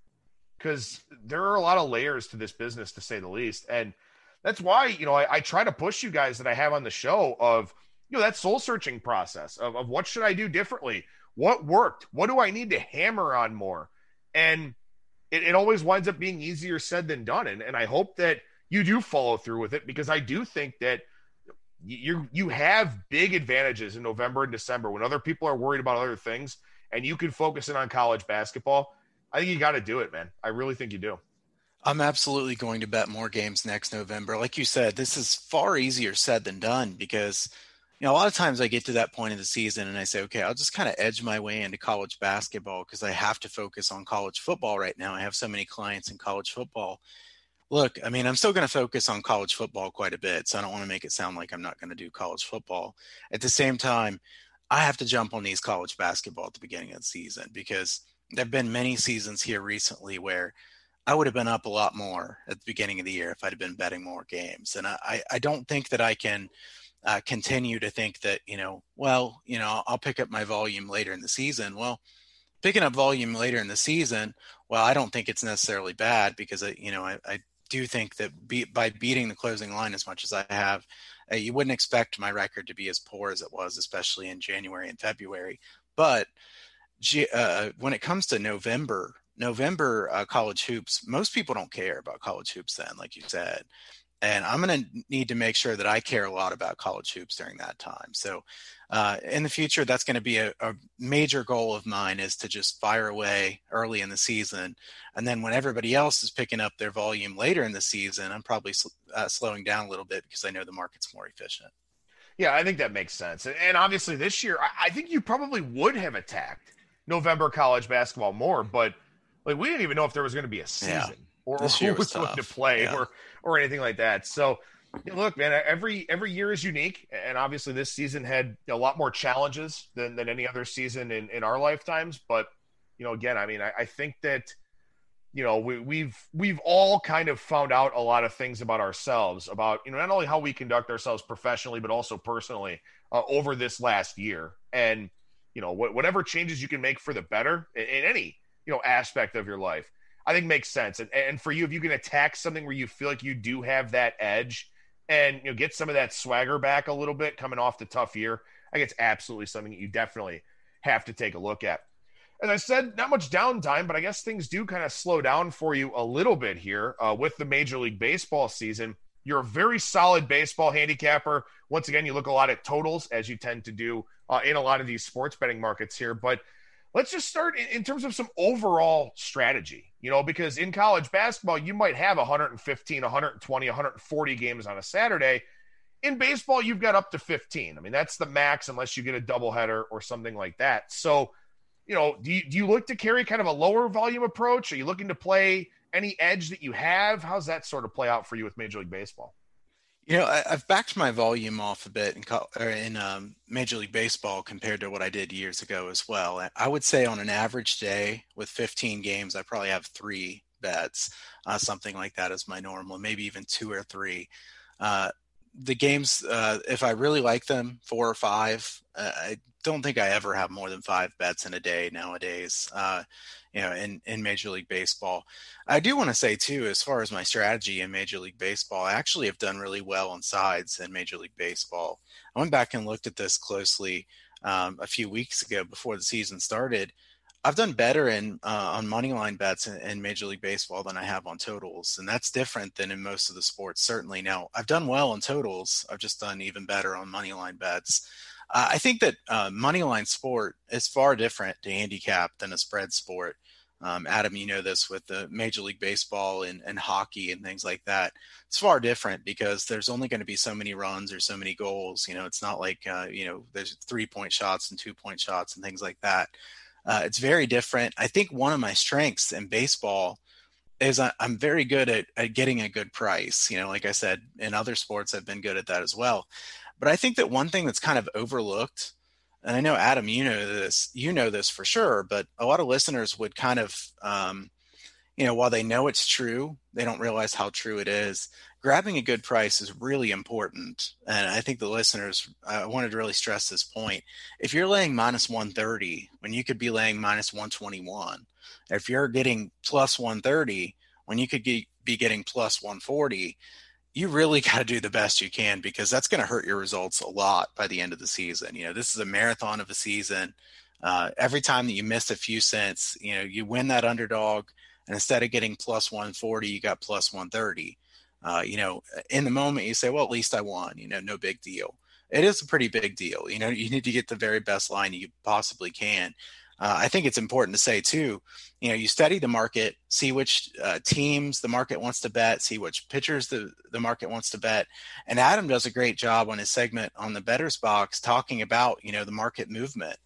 Because there are a lot of layers to this business, to say the least, and that's why you know I, I, try to push you guys that I have on the show of you know that soul searching process of, of what should I do differently, what worked, what do I need to hammer on more, and it, it always winds up being easier said than done, and and I hope that you do follow through with it because I do think that you you have big advantages in November and December when other people are worried about other things and you can focus in on college basketball, I think you got to do it, man. I really think you do. I'm absolutely going to bet more games next November. Like you said, this is far easier said than done because you know a lot of times I get to that point in the season and I say, okay, I'll just kind of edge my way into college basketball because I have to focus on college football right now. I have so many clients in college football. Look, I mean, I'm still going to focus on college football quite a bit, so I don't want to make it sound like I'm not going to do college football. At the same time, I have to jump on these college basketball at the beginning of the season because there have been many seasons here recently where I would have been up a lot more at the beginning of the year if I'd have been betting more games. And I, I don't think that I can uh, continue to think that, you know, well, you know, I'll pick up my volume later in the season. Well, picking up volume later in the season, well, I don't think it's necessarily bad because, I, you know, I, I do think that be, by beating the closing line as much as I have, uh, you wouldn't expect my record to be as poor as it was, especially in January and February. But uh, when it comes to November, November uh, college hoops, most people don't care about college hoops then, like you said and I'm going to need to make sure that I care a lot about college hoops during that time. So, uh, in the future, that's going to be a, a, major goal of mine is to just fire away early in the season, and then when everybody else is picking up their volume later in the season, I'm probably sl- uh, slowing down a little bit because I know the market's more efficient. Yeah, I think that makes sense. And obviously, this year, I think you probably would have attacked November college basketball more, but like we didn't even know if there was going to be a season. Yeah or, or who was, going to play yeah. or or anything like that. So look, man, every every year is unique, and obviously this season had a lot more challenges than than any other season in in our lifetimes. But you know, again, I mean, I, I think that you know, we, we've we've all kind of found out a lot of things about ourselves, about you know not only how we conduct ourselves professionally but also personally uh, over this last year, and you know wh- whatever changes you can make for the better in, in, any you know aspect of your life, I think makes sense. And and for you, if you can attack something where you feel like you do have that edge, and you know get some of that swagger back a little bit coming off the tough year, I think it's absolutely something that you definitely have to take a look at as I said, not much downtime, but I guess things do kind of slow down for you a little bit here uh, with the Major League Baseball season. You're a very solid baseball handicapper. Once again, you look a lot at totals, as you tend to do uh, in a lot of these sports betting markets here. But let's just start in, in terms of some overall strategy, you know, because in college basketball, you might have 115, 120, 140 games on a Saturday. In baseball, you've got up to 15. I mean, that's the max unless you get a doubleheader or something like that. So, you know, do you, do you look to carry kind of a lower volume approach? Are you looking to play any edge that you have? How's that sort of play out for you with Major League Baseball? You know, I, have backed my volume off a bit in, in um, Major League Baseball compared to what I did years ago as well. I would say on an average day with 15 games, I probably have three bets, uh, something like that as my normal, maybe even two or three. Uh, the games, uh, if I really like them, four or five, uh, I don't think I ever have more than five bets in a day nowadays. Uh, you know, in in Major League Baseball, I do want to say too, as far as my strategy in Major League Baseball, I actually have done really well on sides in Major League Baseball. I went back and looked at this closely um, a few weeks ago before the season started. I've done better in uh, on money line bets in, in, Major League Baseball than I have on totals, and that's different than in most of the sports. Certainly, now I've done well on totals. I've just done even better on money line bets. Uh, I think that uh, moneyline sport is far different to handicap than a spread sport. Um, Adam, you know this with the Major League Baseball and, and hockey and things like that. It's far different because there's only going to be so many runs or so many goals. You know, it's not like uh, you know there's three point shots and two point shots and things like that. Uh, it's very different. I think one of my strengths in baseball is I, am very good at, at getting a good price. You know, like I said, in other sports, I've been good at that as well. But I think that one thing that's kind of overlooked, and I know Adam, you know this, you know this for sure, but a lot of listeners would kind of, um, you know, while they know it's true, they don't realize how true it is. Grabbing a good price is really important, and I think the listeners, I wanted to really stress this point. If you're laying minus 130 when you could be laying minus 121, if you're getting plus 130 when you could be getting plus 140, you really got to do the best you can because that's going to hurt your results a lot by the end of the season. You know, this is a marathon of a season. Uh, every time that you miss a few cents, you know, you win that underdog, and instead of getting plus 140, you got plus 130. Uh, you know, in the moment, you say, well, at least I won, you know, no big deal. It is a pretty big deal. You know, you need to get the very best line you possibly can. Uh, I think it's important to say too, you know, you study the market, see which uh, teams the market wants to bet, see which pitchers the, the market wants to bet. And Adam does a great job on his segment on the Bettor's Box talking about, you know, the market movement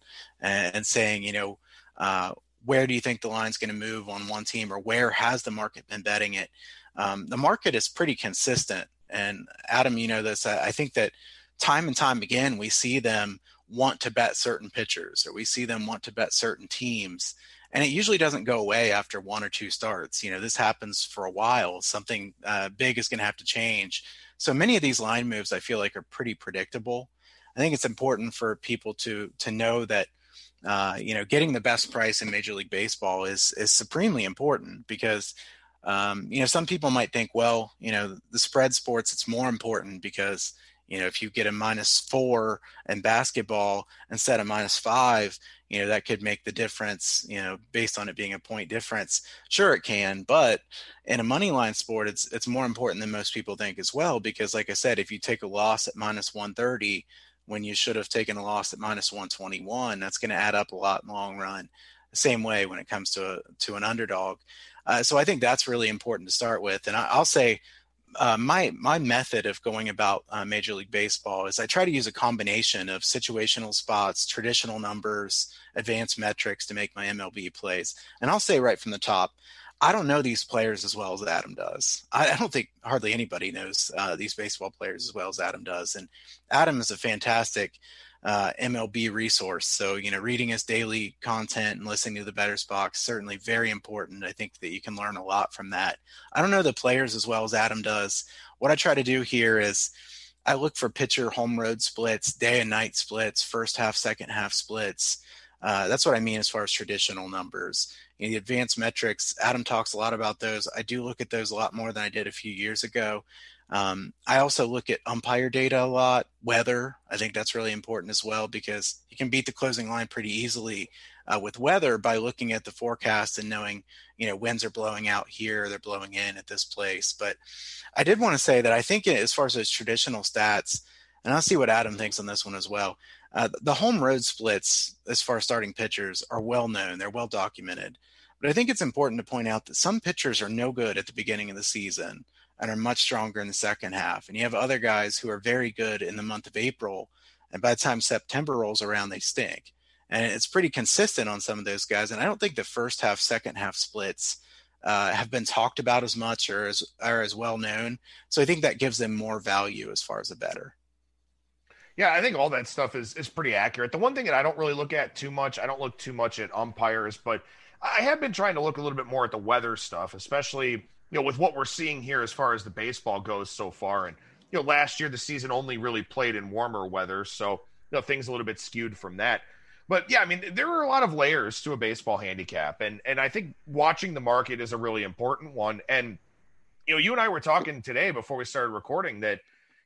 and, and saying, you know, uh, where do you think the line's going to move on one team or where has the market been betting it? Um, the market is pretty consistent. And Adam, you know this, I, I think that time and time again, we see them want to bet certain pitchers or we see them want to bet certain teams and it usually doesn't go away after one or two starts you know this happens for a while something uh, big is going to have to change. So many of these line moves i feel like are pretty predictable. I think it's important for people to to know that uh, you know getting the best price in major league baseball is is supremely important because um, you know some people might think well you know the spread sports it's more important because you know, if you get a minus four in basketball instead of minus five, you know, that could make the difference, you know, based on it being a point difference. Sure it can, but in a money line sport, it's it's more important than most people think as well. Because like I said, if you take a loss at minus 130 when you should have taken a loss at minus 121, that's going to add up a lot in the long run. The same way when it comes to a, to an underdog. Uh, so I think that's really important to start with. And I, I'll say uh, my my method of going about uh, Major League Baseball is I try to use a combination of situational spots, traditional numbers, advanced metrics to make my MLB plays. And I'll say right from the top, I don't know these players as well as Adam does. I, I don't think hardly anybody knows uh, these baseball players as well as Adam does. And Adam is a fantastic uh, MLB resource. So, you know, reading his daily content and listening to the Bettor's Box certainly very important. I think that you can learn a lot from that. I don't know the players as well as Adam does. What I try to do here is I look for pitcher home road splits, day and night splits, first half, second half splits. Uh, that's what I mean as far as traditional numbers. In the advanced metrics, Adam talks a lot about those. I do look at those a lot more than I did a few years ago. Um, I also look at umpire data a lot, weather. I think that's really important as well because you can beat the closing line pretty easily uh, with weather by looking at the forecast and knowing, you know, winds are blowing out here, they're blowing in at this place. But I did want to say that I think as far as those traditional stats, and I'll see what Adam thinks on this one as well. Uh, the home road splits, as far as starting pitchers, are well known. They're well documented. But I think it's important to point out that some pitchers are no good at the beginning of the season and are much stronger in the second half. And you have other guys who are very good in the month of April, and by the time September rolls around, they stink. And it's pretty consistent on some of those guys. And I don't think the first half, second half splits uh, have been talked about as much or as are as well known. So I think that gives them more value as far as a bettor. Yeah, I think all that stuff is is pretty accurate. The one thing that I don't really look at too much, I don't look too much at umpires, but I have been trying to look a little bit more at the weather stuff, especially you know, with what we're seeing here as far as the baseball goes so far. And, you know, last year the season only really played in warmer weather. So, you know, things a little bit skewed from that. But yeah, I mean, there are a lot of layers to a baseball handicap. And and I think watching the market is a really important one. And, you know, you and I were talking today before we started recording that,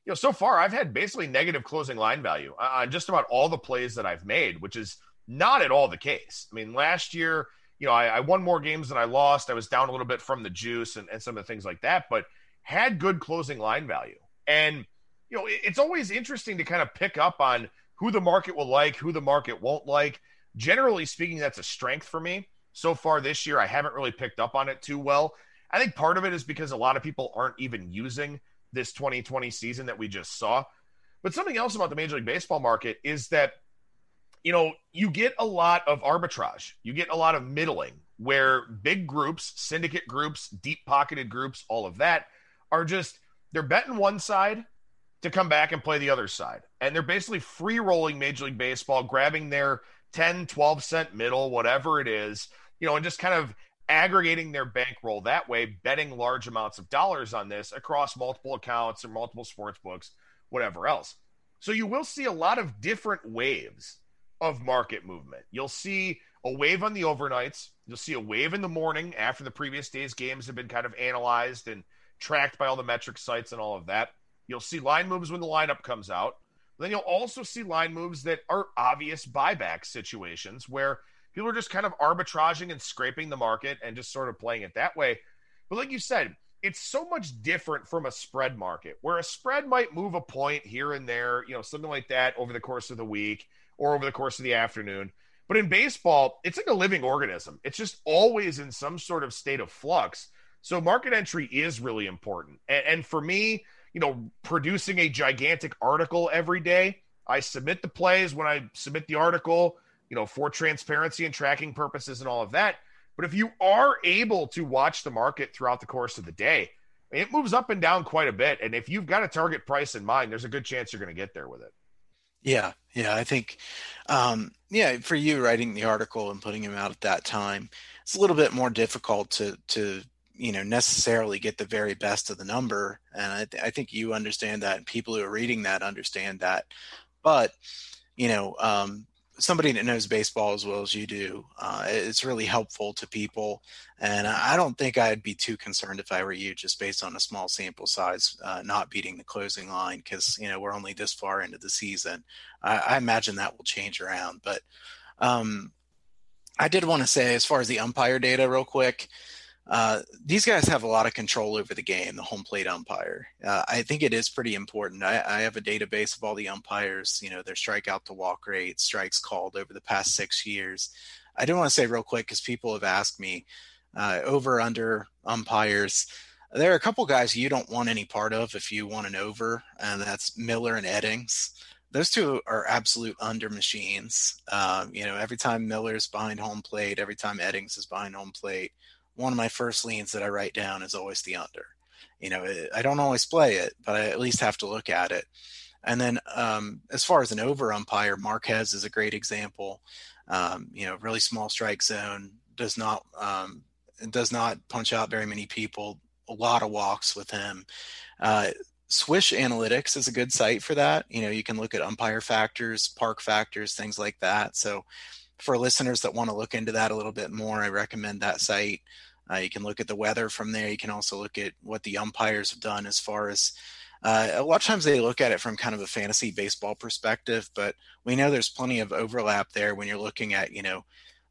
you know, so far I've had basically negative closing line value on just about all the plays that I've made, which is not at all the case. I mean, last year you know, I, I, won more games than I lost. I was down a little bit from the juice and, and some of the things like that, but had good closing line value. And, you know, it, it's always interesting to kind of pick up on who the market will like, who the market won't like. Generally speaking, that's a strength for me. So far this year, I haven't really picked up on it too well. I think part of it is because a lot of people aren't even using this 2020 season that we just saw. But something else about the Major League Baseball market is that you know, you get a lot of arbitrage. You get a lot of middling where big groups, syndicate groups, deep pocketed groups, all of that are just they're betting one side to come back and play the other side. And they're basically free rolling Major League Baseball, grabbing their 10, 12 cent middle, whatever it is, you know, and just kind of aggregating their bankroll that way, betting large amounts of dollars on this across multiple accounts or multiple sports books, whatever else. So you will see a lot of different waves of market movement. You'll see a wave on the overnights. You'll see a wave in the morning after the previous day's games have been kind of analyzed and tracked by all the metric sites and all of that. You'll see line moves when the lineup comes out. Then you'll also see line moves that are obvious buyback situations where people are just kind of arbitraging and scraping the market and just sort of playing it that way. But like you said, it's so much different from a spread market where a spread might move a point here and there, you know, something like that over the course of the week or over the course of the afternoon. But in baseball, it's like a living organism. It's just always in some sort of state of flux. So market entry is really important. And, and for me, you know, producing a gigantic article every day, I submit the plays when I submit the article, you know, for transparency and tracking purposes and all of that. But if you are able to watch the market throughout the course of the day, it moves up and down quite a bit. And if you've got a target price in mind, there's a good chance you're going to get there with it. Yeah, yeah, I think, um, yeah, for you writing the article and putting him out at that time, it's a little bit more difficult to to you know necessarily get the very best of the number, and I, th- I think you understand that, and people who are reading that understand that, but you know, um, somebody that knows baseball as well as you do, uh, it's really helpful to people. And I don't think I'd be too concerned if I were you, just based on a small sample size, uh, not beating the closing line, because you know we're only this far into the season. I, I imagine that will change around, but um, I did want to say, as far as the umpire data, real quick. Uh, these guys have a lot of control over the game, the home plate umpire. Uh, I think it is pretty important. I, I, have a database of all the umpires, you know, their strikeout to walk rate, strikes called over the past six years. I do want to say real quick because people have asked me uh, over under umpires. There are a couple guys you don't want any part of if you want an over, and that's Miller and Eddings. Those two are absolute under machines. Um, you know, every time Miller's behind home plate, every time Eddings is behind home plate, one of my first leans that I write down is always the under. You know, I don't always play it, but I at least have to look at it. And then um, as far as an over umpire, Marquez is a great example. Um, you know, really small strike zone does not um, does not punch out very many people. A lot of walks with him. Uh, Swish Analytics is a good site for that. You know, you can look at umpire factors, park factors, things like that. So, for listeners that want to look into that a little bit more, I recommend that site. Uh, you can look at the weather from there. You can also look at what the umpires have done as far as uh, a lot of times they look at it from kind of a fantasy baseball perspective, but we know there's plenty of overlap there when you're looking at, you know,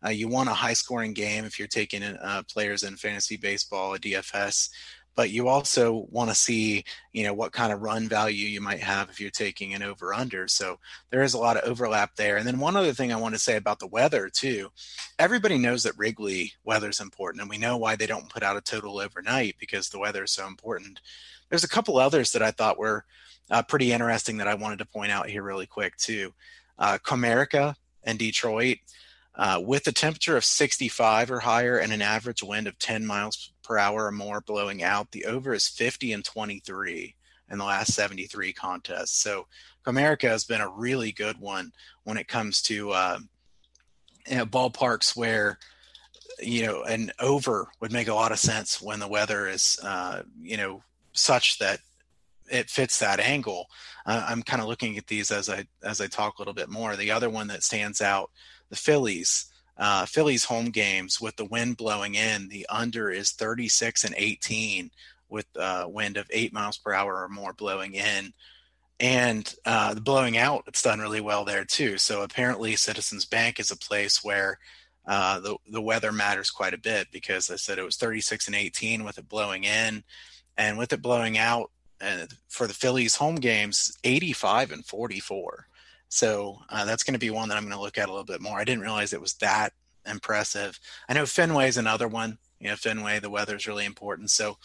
uh, you want a high scoring game if you're taking uh, players in fantasy baseball, a DFS, but you also want to see, you know, what kind of run value you might have if you're taking an over under. So there is a lot of overlap there. And then one other thing I want to say about the weather too, everybody knows that Wrigley weather is important, and we know why they don't put out a total overnight because the weather is so important. There's a couple others that I thought were uh, pretty interesting that I wanted to point out here really quick too. Uh, Comerica and Detroit, uh, with a temperature of 65 or higher and an average wind of 10 miles per hour or more blowing out, the over is 50 and 23 in the last 73 contests. So Comerica has been a really good one when it comes to uh, you know, ballparks where you know an over would make a lot of sense when the weather is uh, you know such that it fits that angle. Uh, I'm kind of looking at these as I as I talk a little bit more. The other one that stands out, the Phillies. Uh, Phillies home games with the wind blowing in, the under is 36 and 18 with uh, wind of eight miles per hour or more blowing in. And uh, the blowing out, it's done really well there too. So apparently, Citizens Bank is a place where uh, the the weather matters quite a bit because I said it was 36 and 18 with it blowing in and with it blowing out uh, for the Phillies home games, 85 and 44. So uh, that's going to be one that I'm going to look at a little bit more. I didn't realize it was that impressive. I know Fenway is another one. You know, Fenway, the weather is really important. So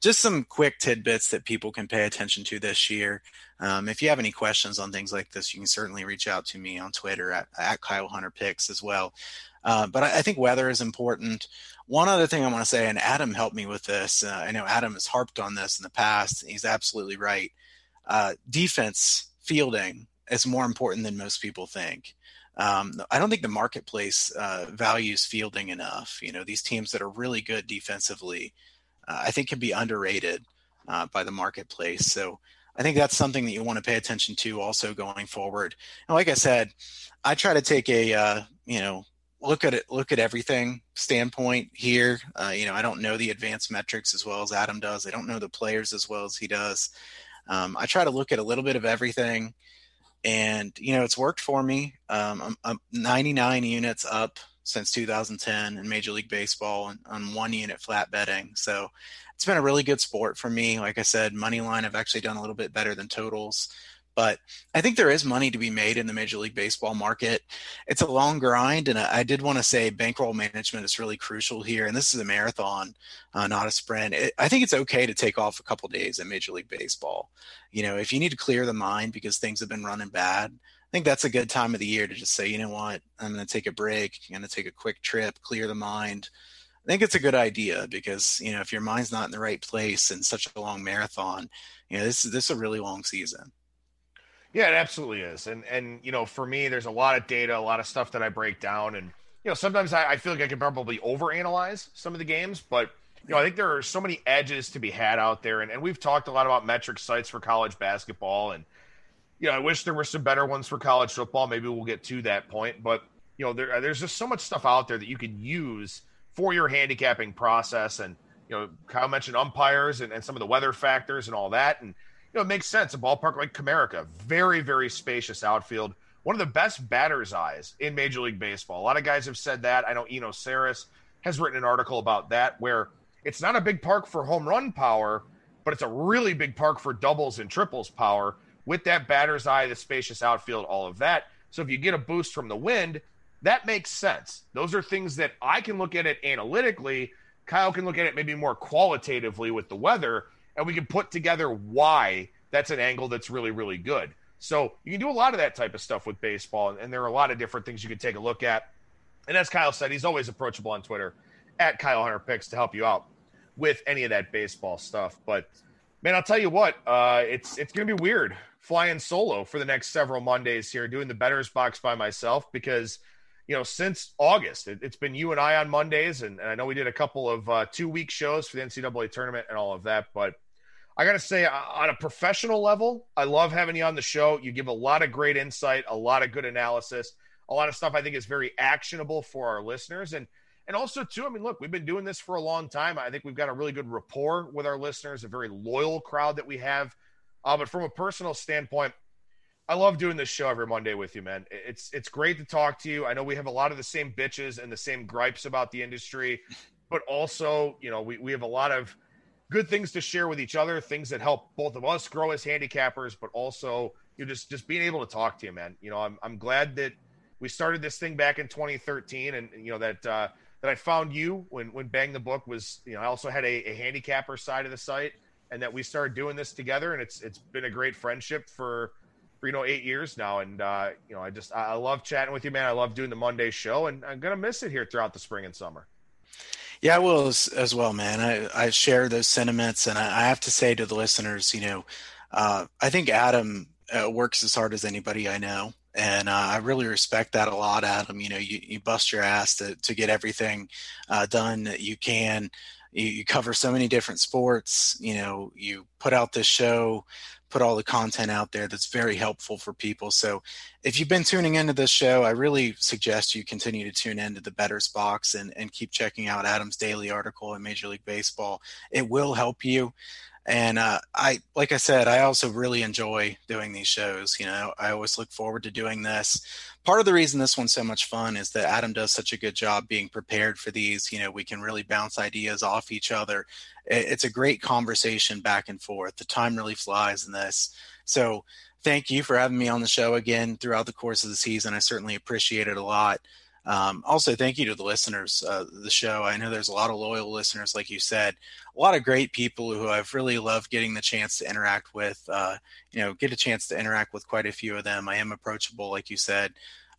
just some quick tidbits that people can pay attention to this year. Um, if you have any questions on things like this, you can certainly reach out to me on Twitter at, at Kyle Hunter Picks as well. Uh, but I, I, think weather is important. One other thing I want to say, and Adam helped me with this. Uh, I know Adam has harped on this in the past. He's absolutely right. Uh, defense fielding is more important than most people think. Um, I don't think the marketplace uh, values fielding enough. You know, these teams that are really good defensively, uh, I think can be underrated uh, by the marketplace. So I think that's something that you want to pay attention to also going forward. And like I said, I try to take a uh, you know look at it look at everything standpoint here uh, you know i don't know the advanced metrics as well as adam does i don't know the players as well as he does um, i try to look at a little bit of everything and you know it's worked for me. Um, I'm, I'm, 99 units up since 2010 in major league baseball on one unit flat betting. So it's been a really good sport for me. Like i said money line i've actually done a little bit better than totals but I think there is money to be made in the Major League Baseball market. It's a long grind, and I did want to say bankroll management is really crucial here. And this is a marathon, uh, not a sprint. It, I think it's okay to take off a couple days in Major League Baseball. You know, if you need to clear the mind because things have been running bad, I think that's a good time of the year to just say, you know what, I'm going to take a break. I'm going to take a quick trip, clear the mind. I think it's a good idea because you know if your mind's not in the right place in such a long marathon, you know this is this is a really long season. Yeah, it absolutely is. And and you know, for me, there's a lot of data, a lot of stuff that I break down, and you know, sometimes I, I feel like I can probably overanalyze some of the games, but you know, I think there are so many edges to be had out there, and, and we've talked a lot about metric sites for college basketball, and you know, I wish there were some better ones for college football. Maybe we'll get to that point, but you know, there there's just so much stuff out there that you can use for your handicapping process, and you know, Kyle mentioned umpires and, and some of the weather factors and all that, and know, it makes sense. A ballpark like Comerica, very, very spacious outfield. One of the best batter's eyes in Major League Baseball. A lot of guys have said that. I know Eno Sarris has written an article about that where it's not a big park for home run power, but it's a really big park for doubles and triples power with that batter's eye, the spacious outfield, all of that. So if you get a boost from the wind, that makes sense. Those are things that I can look at it analytically. Kyle can look at it maybe more qualitatively with the weather and we can put together why that's an angle that's really, really good. So you can do a lot of that type of stuff with baseball, and there are a lot of different things you can take a look at. And as Kyle said, he's always approachable on Twitter at Kyle Hunter Picks to help you out with any of that baseball stuff. But Man, I'll tell you what, uh, it's it's to be weird flying solo for the next several Mondays here, doing the Bettor's Box by myself because you know since August it, has been you and I on Mondays, and, and, I know we did a couple of uh, two week shows for the NCAA tournament and all of that, but I got to say, on a professional level, I love having you on the show. You give a lot of great insight, a lot of good analysis, a lot of stuff I think is very actionable for our listeners, and and also, too, I mean, look, we've been doing this for a long time. I think we've got a really good rapport with our listeners, a very loyal crowd that we have. Uh, but from a personal standpoint, I love doing this show every Monday with you, man. It's it's great to talk to you. I know we have a lot of the same bitches and the same gripes about the industry, but also, you know, we, we have a lot of good things to share with each other, things that help both of us grow as handicappers, but also you know, just just being able to talk to you, man. You know, I'm I'm glad that we started this thing back in 2013 and you know that uh that I found you when when Bang the Book was, you know, I also had a, a handicapper side of the site, and that we started doing this together, and it's it's been a great friendship for for you know eight years now, and uh, you know I just I love chatting with you, man. I love doing the Monday show, and I'm gonna miss it here throughout the spring and summer. Yeah, I will as, as well, man. I, I share those sentiments, and I, I have to say to the listeners, you know, uh, I think Adam uh, works as hard as anybody I know and uh, I really respect that a lot, Adam. You know, you, you bust your ass to to get everything uh, done that you can. You, you, cover so many different sports. You know, you put out this show, put all the content out there that's very helpful for people. So, if you've been tuning into this show, I really suggest you continue to tune into the Bettor's Box and and keep checking out Adam's daily article in Major League Baseball. It will help you and uh, I, like I said, I also really enjoy doing these shows. You know, I always look forward to doing this. Part of the reason this one's so much fun is that Adam does such a good job being prepared for these. You know, we can really bounce ideas off each other. It's a great conversation back and forth. The time really flies in this. So, thank you for having me on the show again throughout the course of the season. I certainly appreciate it a lot. Um, also, thank you to the listeners uh, the show. I know there's a lot of loyal listeners, like you said, a lot of great people who I've really loved getting the chance to interact with. Uh, you know, get a chance to interact with quite a few of them. I am approachable, like you said.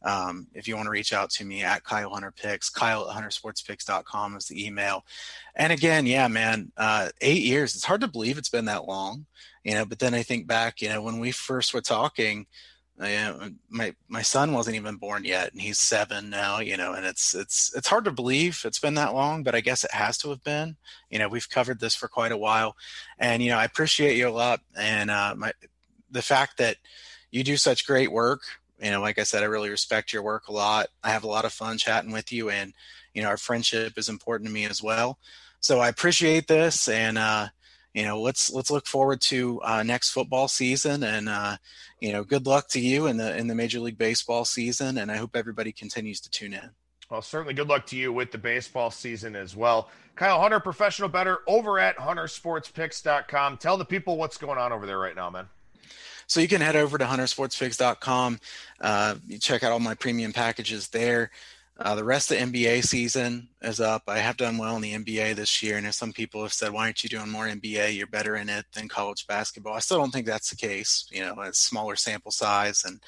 Um, if you want to reach out to me at Kyle Hunter Picks, Kyle at HunterSportsPicks.com is the email. And again, yeah, man, uh, eight years. It's hard to believe it's been that long, you know. But then I think back, you know, when we first were talking yeah, my my son wasn't even born yet, and he's seven now. You know, and it's it's it's hard to believe it's been that long, but I guess it has to have been. You know, we've covered this for quite a while, and you know, I appreciate you a lot, and uh, my the fact that you do such great work. You know, like I said, I really respect your work a lot. I have a lot of fun chatting with you, and you know, our friendship is important to me as well. So I appreciate this, and uh, you know, let's let's look forward to uh, next football season, and uh, you know, good luck to you in the in the Major League Baseball season, and I hope everybody continues to tune in. Well, certainly good luck to you with the baseball season as well. Kyle Hunter, professional bettor over at huntersportspicks.com. Tell the people what's going on over there right now, man. So you can head over to huntersportspicks.com. Uh, you check out all my premium packages there. Uh, the rest of the NBA season is up. I have done well in the NBA this year, and if some people have said, "Why aren't you doing more NBA? You're better in it than college basketball." I still don't think that's the case. You know, it's smaller sample size, and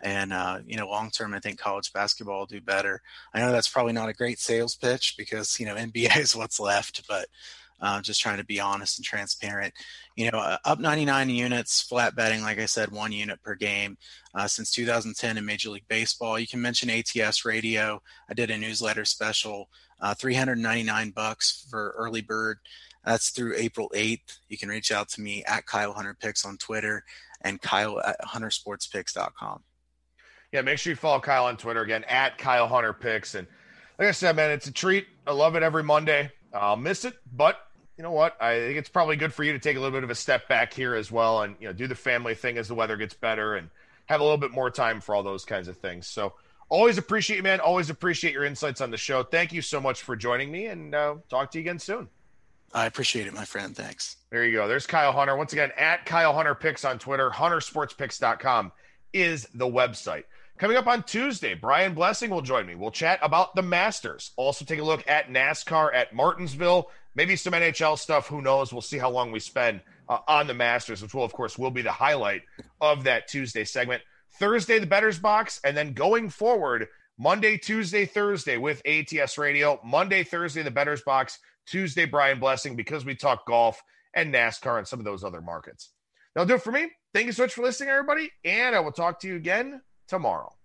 and uh, you know, long term, I think college basketball will do better. I know that's probably not a great sales pitch because you know NBA is what's left, but uh, just trying to be honest and transparent. You know, uh, up 99 units, flat betting, like I said, one unit per game uh, since 2010 in Major League Baseball. You can mention ATS Radio. I did a newsletter special, uh, 399 bucks for early bird. That's through April 8th. You can reach out to me at Kyle Hunter Picks on Twitter and Kyle at HunterSportsPicks.com. Yeah, make sure you follow Kyle on Twitter again at Kyle Hunter Picks. And like I said, man, it's a treat. I love it every Monday. I'll miss it, but you know what? I think it's probably good for you to take a little bit of a step back here as well, and you know, do the family thing as the weather gets better, and have a little bit more time for all those kinds of things. So, always appreciate you, man. Always appreciate your insights on the show. Thank you so much for joining me, and uh, talk to you again soon. I appreciate it, my friend. Thanks. There you go. There's Kyle Hunter once again at Kyle Hunter Picks on Twitter. HunterSportsPicks.com is the website. Coming up on Tuesday, Brian Blessing will join me. We'll chat about the Masters. Also, take a look at NASCAR at Martinsville maybe some NHL stuff. Who knows? We'll see how long we spend uh, on the Masters, which will, of course, will be the highlight of that Tuesday segment. Thursday, the Bettor's Box, and then going forward, Monday, Tuesday, Thursday with ATS Radio. Monday, Thursday, the Bettor's Box. Tuesday, Brian Blessing, because we talk golf and NASCAR and some of those other markets. That'll do it for me. Thank you so much for listening, everybody. And I will talk to you again tomorrow.